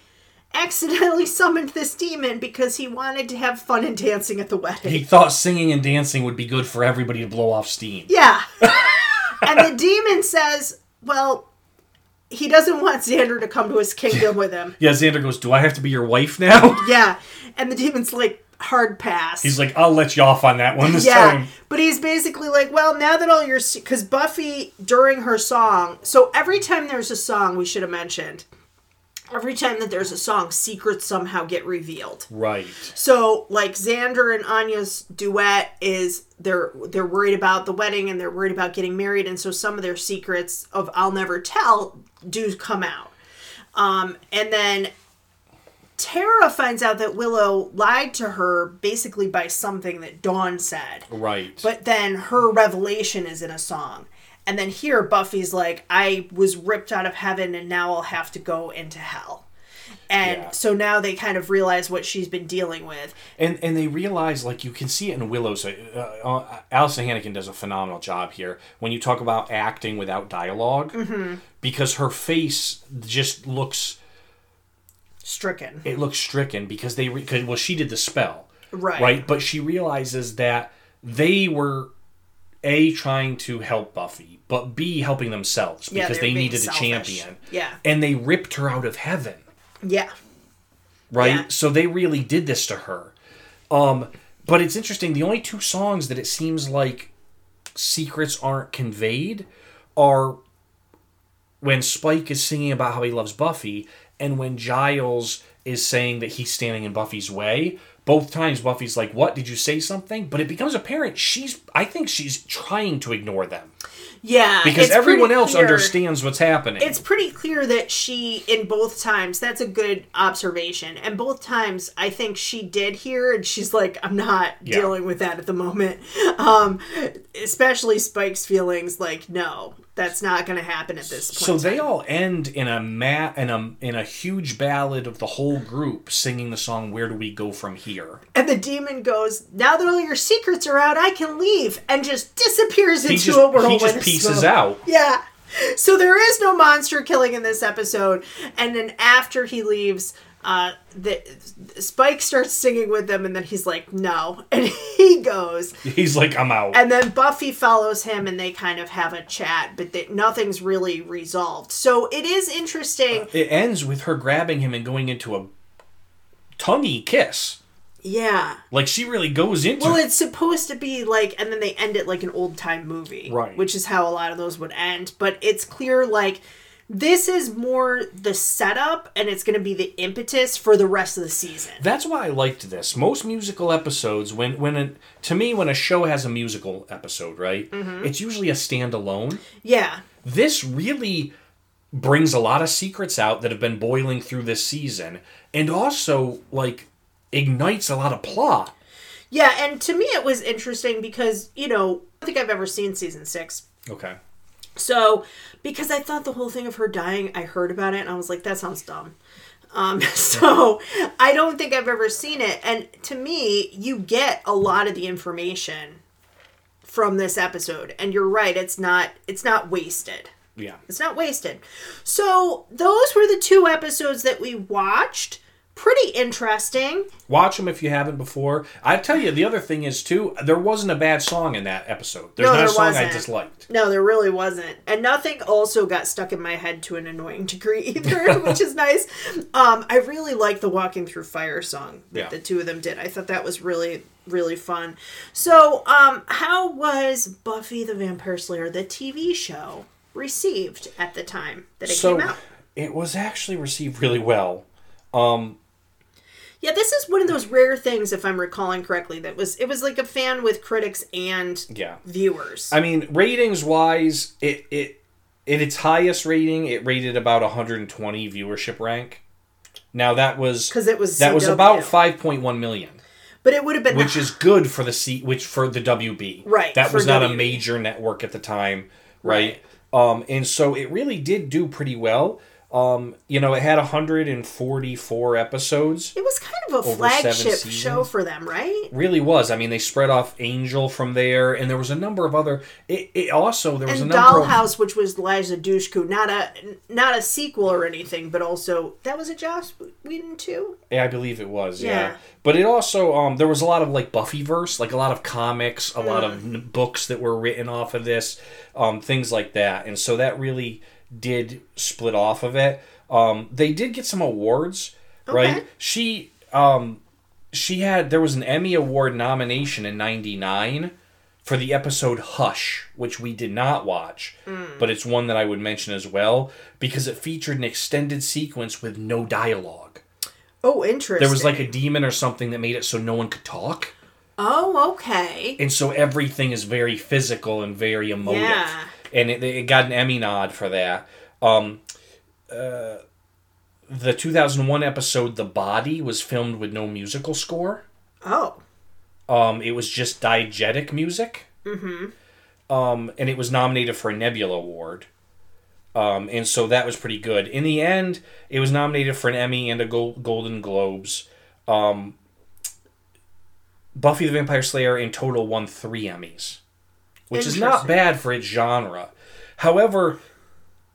accidentally summoned this demon because he wanted to have fun and dancing at the wedding He thought singing and dancing would be good for everybody to blow off steam. Yeah. and the demon says, well, he doesn't want Xander to come to his kingdom with him. Yeah, Xander goes, Do I have to be your wife now? Yeah, and the demon's like hard pass. He's like, I'll let you off on that one this yeah, time. but he's basically like, well, now that all your because Buffy during her song, so every time there's a song, we should have mentioned. Every time that there's a song, secrets somehow get revealed. Right. So, like Xander and Anya's duet is they're they're worried about the wedding and they're worried about getting married, and so some of their secrets of I'll never tell do come out. Um, and then Tara finds out that Willow lied to her basically by something that Dawn said. Right. But then her revelation is in a song. And then here Buffy's like, I was ripped out of heaven and now I'll have to go into hell. And Yeah. so now they kind of realize what she's been dealing with. and and they realize like you can see it in Willow's. Uh, uh, Alyson Hannigan does a phenomenal job here when you talk about acting without dialog Mm-hmm. because her face just looks Stricken. it looks stricken because they re- cause, well she did the spell Right. right but she realizes that they were a trying to help Buffy but b helping themselves because they're they needed selfish. a champion Yeah. and they ripped her out of heaven Yeah. right? Yeah. So they really did this to her. Um, but it's interesting. The only two songs that it seems like secrets aren't conveyed are when Spike is singing about how he loves Buffy, and when Giles is saying that he's standing in Buffy's way. Both times Buffy's like, "What? Did you say something?" But it becomes apparent she's. I think she's trying to ignore them Yeah. because everyone else clear- understands what's happening. It's pretty clear that she, in both times, that's a good observation. And both times, I think she did hear, and she's like, I'm not Yeah. dealing with that at the moment. Um, especially Spike's feelings, like, no, that's not going to happen at this point. So they all end in a ma- in a in a huge ballad of the whole group singing the song "Where Do We Go From Here." And the demon goes, Now that all your secrets are out, I can leave, and just disappears He into just a whirlwind. he just pieces smoke. out. Yeah. So there is no monster killing in this episode. And then after he leaves, uh, the Spike starts singing with them, and then he's like, "No," and he goes. He's like, "I'm out." And then Buffy follows him, and they kind of have a chat, but they, nothing's really resolved. So it is interesting. it ends with her grabbing him and going into a tonguey kiss. yeah. Like she really goes into. Well, it's supposed to be like, and then they end it like an old time movie, Right. Which is how a lot of those would end. But it's clear like this is more the setup, and it's going to be the impetus for the rest of the season. That's why I liked this. Most musical episodes, when when a, to me, when a show has a musical episode, right, Mm-hmm. it's usually a standalone. Yeah, this really brings a lot of secrets out that have been boiling through this season and also like ignites a lot of plot yeah, and to me it was interesting because you know I don't think I've ever seen season six. okay So, because I thought the whole thing of her dying, I heard about it and I was like, that sounds dumb. Um, so, I don't think I've ever seen it. And to me, you get a lot of the information from this episode. And you're right, it's not it's not wasted. yeah It's not wasted. So, those were the two episodes that we watched. Pretty interesting. watch them if you haven't before i tell you the other thing is too there wasn't a bad song in that episode there's No, not there a song i wasn't. disliked No, there really wasn't. And nothing also got stuck in my head to an annoying degree either, which is nice. Um, I really like the Walking Through Fire song that Yeah. the two of them did. I thought that was really, really fun. So, um, how was Buffy the Vampire Slayer, the TV show, received at the time that it so came out? it was actually received really well um Yeah, this is one of those rare things, if I'm recalling correctly, that was it was like a fan with critics and yeah viewers. i mean ratings wise it it in its highest rating it rated about 120 viewership rank now that was Because it was that was about 5.1 million but it would have been which is good for the C, which for the WB. Right, That was not a major network at the time, right? Um, and so it really did do pretty well. Um, you know, it had 144 episodes. It was kind of a flagship show for them, right? Really was. I mean, they spread off Angel from there, and there was a number of other. It, it also there was And a number Dollhouse, which was Eliza Dushku, not a not a sequel or anything, but also that was a Joss Whedon too. Yeah, I believe it was. Yeah. Yeah. But it also um, there was a lot of like Buffyverse, like a lot of comics, a lot Mm. of n- books that were written off of this, um, things like that, and so that really did split off of it. Um, they did get some awards, right? She um, she had there was an Emmy Award nomination in '99 for the episode Hush, which we did not watch, but it's one that I would mention as well because it featured an extended sequence with no dialogue. Oh, interesting. There was like a demon or something that made it so no one could talk. Oh, okay. And so everything is very physical and very emotive. Yeah. And it, it got an Emmy nod for that. Um, uh, the 2001 episode The Body was filmed with no musical score. Oh. Um, it was just diegetic music. Mm-hmm. Um, and it was nominated for a Nebula Award. Um, and so that was pretty good. In the end, it was nominated for an Emmy and a Gol- Golden Globes. Um, Buffy the Vampire Slayer in total won three Emmys, which is not bad for its genre. However,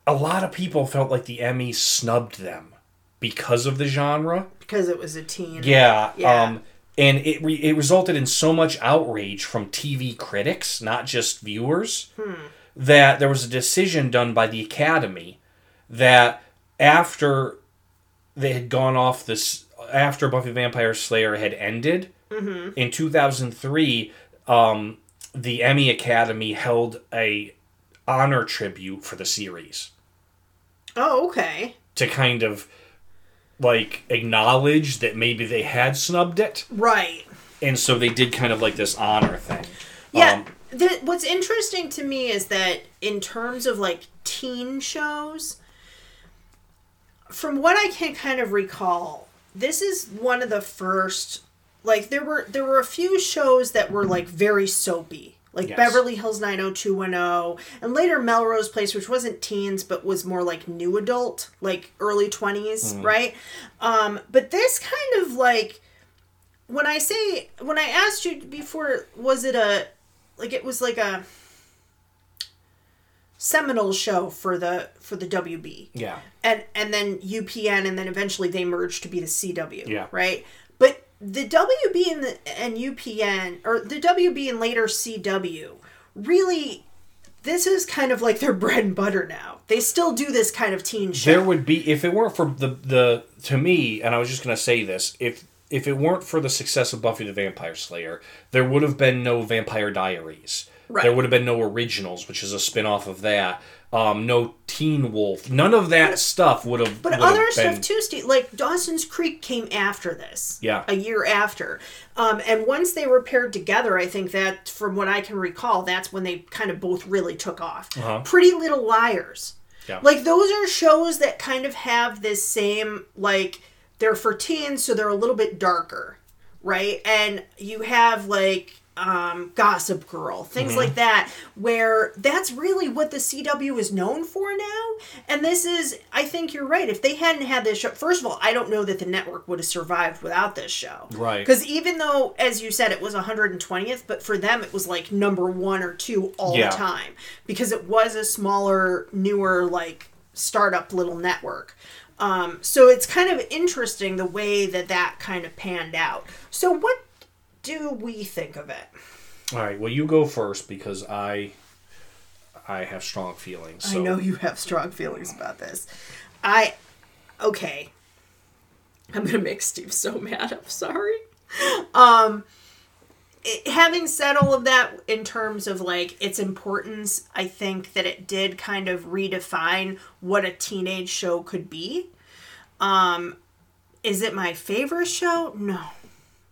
a lot of people felt like the Emmys snubbed them because of the genre. Because it was a teen. Yeah. Yeah. Um, and it re- it resulted in so much outrage from TV critics, not just viewers, hmm. that there was a decision done by the Academy that after they had gone off this after Buffy the Vampire Slayer had ended in 2003 um, the Emmy Academy held a honor tribute for the series Oh, okay. to kind of like acknowledge that maybe they had snubbed it Right. and so they did kind of like this honor thing. Yeah. Um, the, what's interesting to me is that in terms of like teen shows, from what I can kind of recall, this is one of the first. Like there were there were a few shows that were like very soapy, like Yes. Beverly Hills 90210, and later Melrose Place, which wasn't teens but was more like new adult, like early 20s, right? Um, but this kind of like when I say when I asked you before, was it a like it was like a seminal show for the for the WB yeah. and and then UPN and then eventually they merged to be the CW. Yeah. Right. The WB and the and UPN or the WB and later CW really this is kind of like their bread and butter now. They still do this kind of teen show. There would be if it weren't for the the to me, and I was just gonna say this, if if it weren't for the success of Buffy the Vampire Slayer, there would have been no Vampire Diaries. Right. There would have been no Originals, which is a spin off of that. Um, no Teen Wolf. None of that stuff would have. But other have stuff been- too, Steve. Like Dawson's Creek came after this. Yeah. A year after. Um, and once they were paired together, I think that, from what I can recall, that's when they kind of both really took off. Uh-huh. Pretty Little Liars. Yeah. Like those are shows that kind of have this same like they're for teens, so they're a little bit darker, right? And you have like um, Gossip Girl, things Mm-hmm. like that, where that's really what the CW is known for now. And this is, I think you're right. If they hadn't had this show, first of all, I don't know that the network would have survived without this show. Right. Because even though, as you said, it was 120th, but for them it was like number one or two all Yeah. the time because it was a smaller, newer, like startup little network. Um, so it's kind of interesting the way that that kind of panned out. So what do we think of it? All right. Well, you go first because I I have strong feelings. So. I know you have strong feelings about this. I okay. I'm gonna make Steve so mad. I'm sorry. Um, it, having said all of that, in terms of like its importance, I think that it did kind of redefine what a teenage show could be. Um, is it my favorite show? No.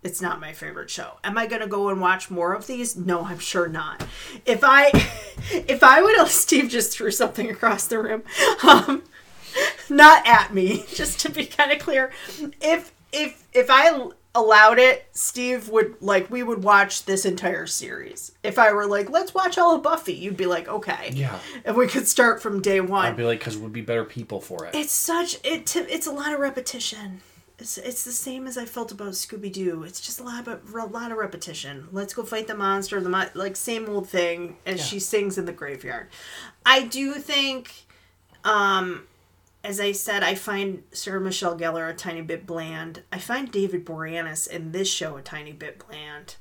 It's not my favorite show. Am I gonna go and watch more of these? No, I'm sure not. If I, if I would, have, Steve just threw something across the room, um, not at me, just to be kind of clear. If if if I allowed it, Steve would like we would watch this entire series. If I were like, let's watch all of Buffy, you'd be like, okay, Yeah. and we could start from day one I'd be like, because we'd be better people for it. it's such it it's a lot of repetition it's, it's the same as I felt about Scooby Doo. It's just a lot of a lot of repetition. Let's go fight the monster. The mon- like same old thing as she sings in the graveyard. I do think, um, as I said, I find Sarah Michelle Gellar a tiny bit bland. I find David Boreanaz in this show a tiny bit bland.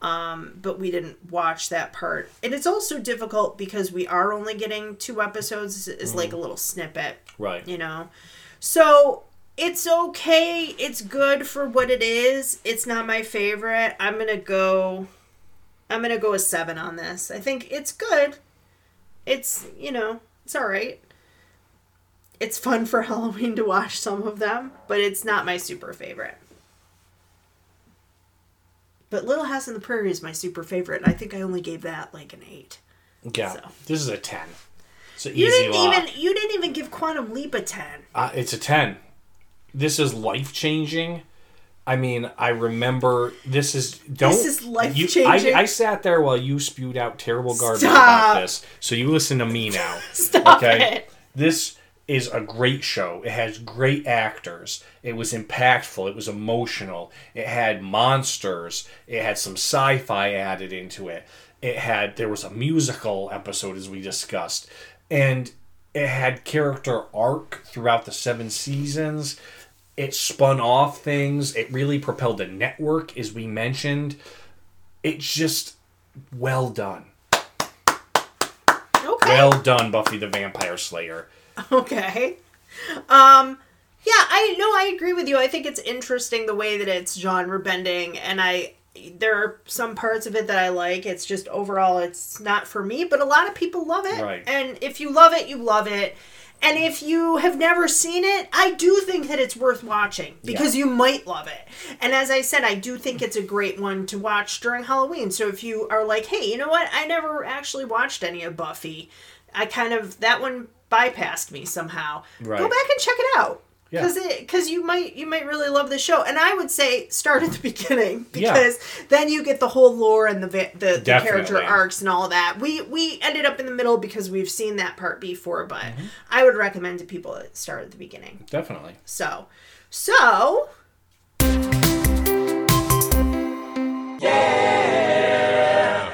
Um, but we didn't watch that part. And it's also difficult because we are only getting two episodes. It's like a little snippet, Right. you know. So it's okay. It's good for what it is. It's not my favorite. I'm gonna go. I'm gonna go a seven on this. I think it's good. It's you know it's all right. It's fun for Halloween to watch some of them, but it's not my super favorite. But Little House on the Prairie is my super favorite. and I think I only gave that like an eight. Yeah. So. This is a 10. It's an You easy didn't lock. even you didn't even give Quantum Leap a ten. Uh, it's a 10. This is life changing. I mean, I remember this is don't This is you- life-changing. I, I sat there while you spewed out terrible garbage Stop. about this. So you listen to me now. Stop okay? it. This is a great show. It has great actors. It was impactful. It was emotional. It had monsters. It had some sci-fi added into it. It had there was a musical episode as we discussed. And it had character arc throughout the seven seasons. It spun off things. It really propelled the network, as we mentioned. It's just well done. Okay. Well done, Buffy the Vampire Slayer. Okay. Um yeah, I no, I agree with you. I think it's interesting the way that it's genre bending and I there are some parts of it that I like. It's just overall it's not for me, but a lot of people love it. Right. And if you love it, you love it. And if you have never seen it, I do think that it's worth watching because you might love it. And as I said, I do think it's a great one to watch during Halloween. So if you are like, hey, you know what? I never actually watched any of Buffy. I kind of, that one bypassed me somehow. Right. Go back and check it out. Yeah. Because it, because you might you might really love the show, and I would say start at the beginning Yeah. because then you get the whole lore and the the, the character arcs and all that. We we ended up in the middle because we've seen that part before, but Mm-hmm. I would recommend to people that start at the beginning. Definitely. So, so Yeah.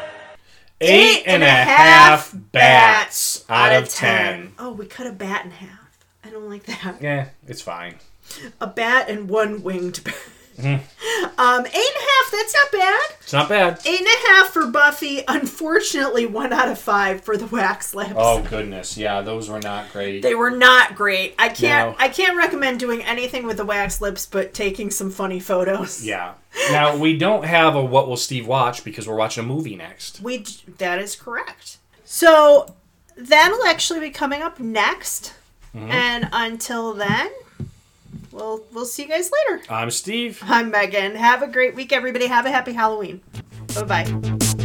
Eight and a half bats out of ten. Oh, we cut a bat in half. I don't like that. Yeah, it's fine. A bat and one winged bat. Mm-hmm. Um, eight and a half. That's not bad. It's not bad. Eight and a half for Buffy. Unfortunately, one out of five for the wax lips. Oh goodness, yeah, those were not great. They were not great. I can't. I can't recommend doing anything with the wax lips, but taking some funny photos. yeah. Now we don't have a what will Steve watch because we're watching a movie next. We. d- That is correct. So that'll actually be coming up next. Mm-hmm. And until then, we'll we'll see you guys later. I'm Steve. I'm Megan. Have a great week, everybody. Have a happy Halloween. Bye bye.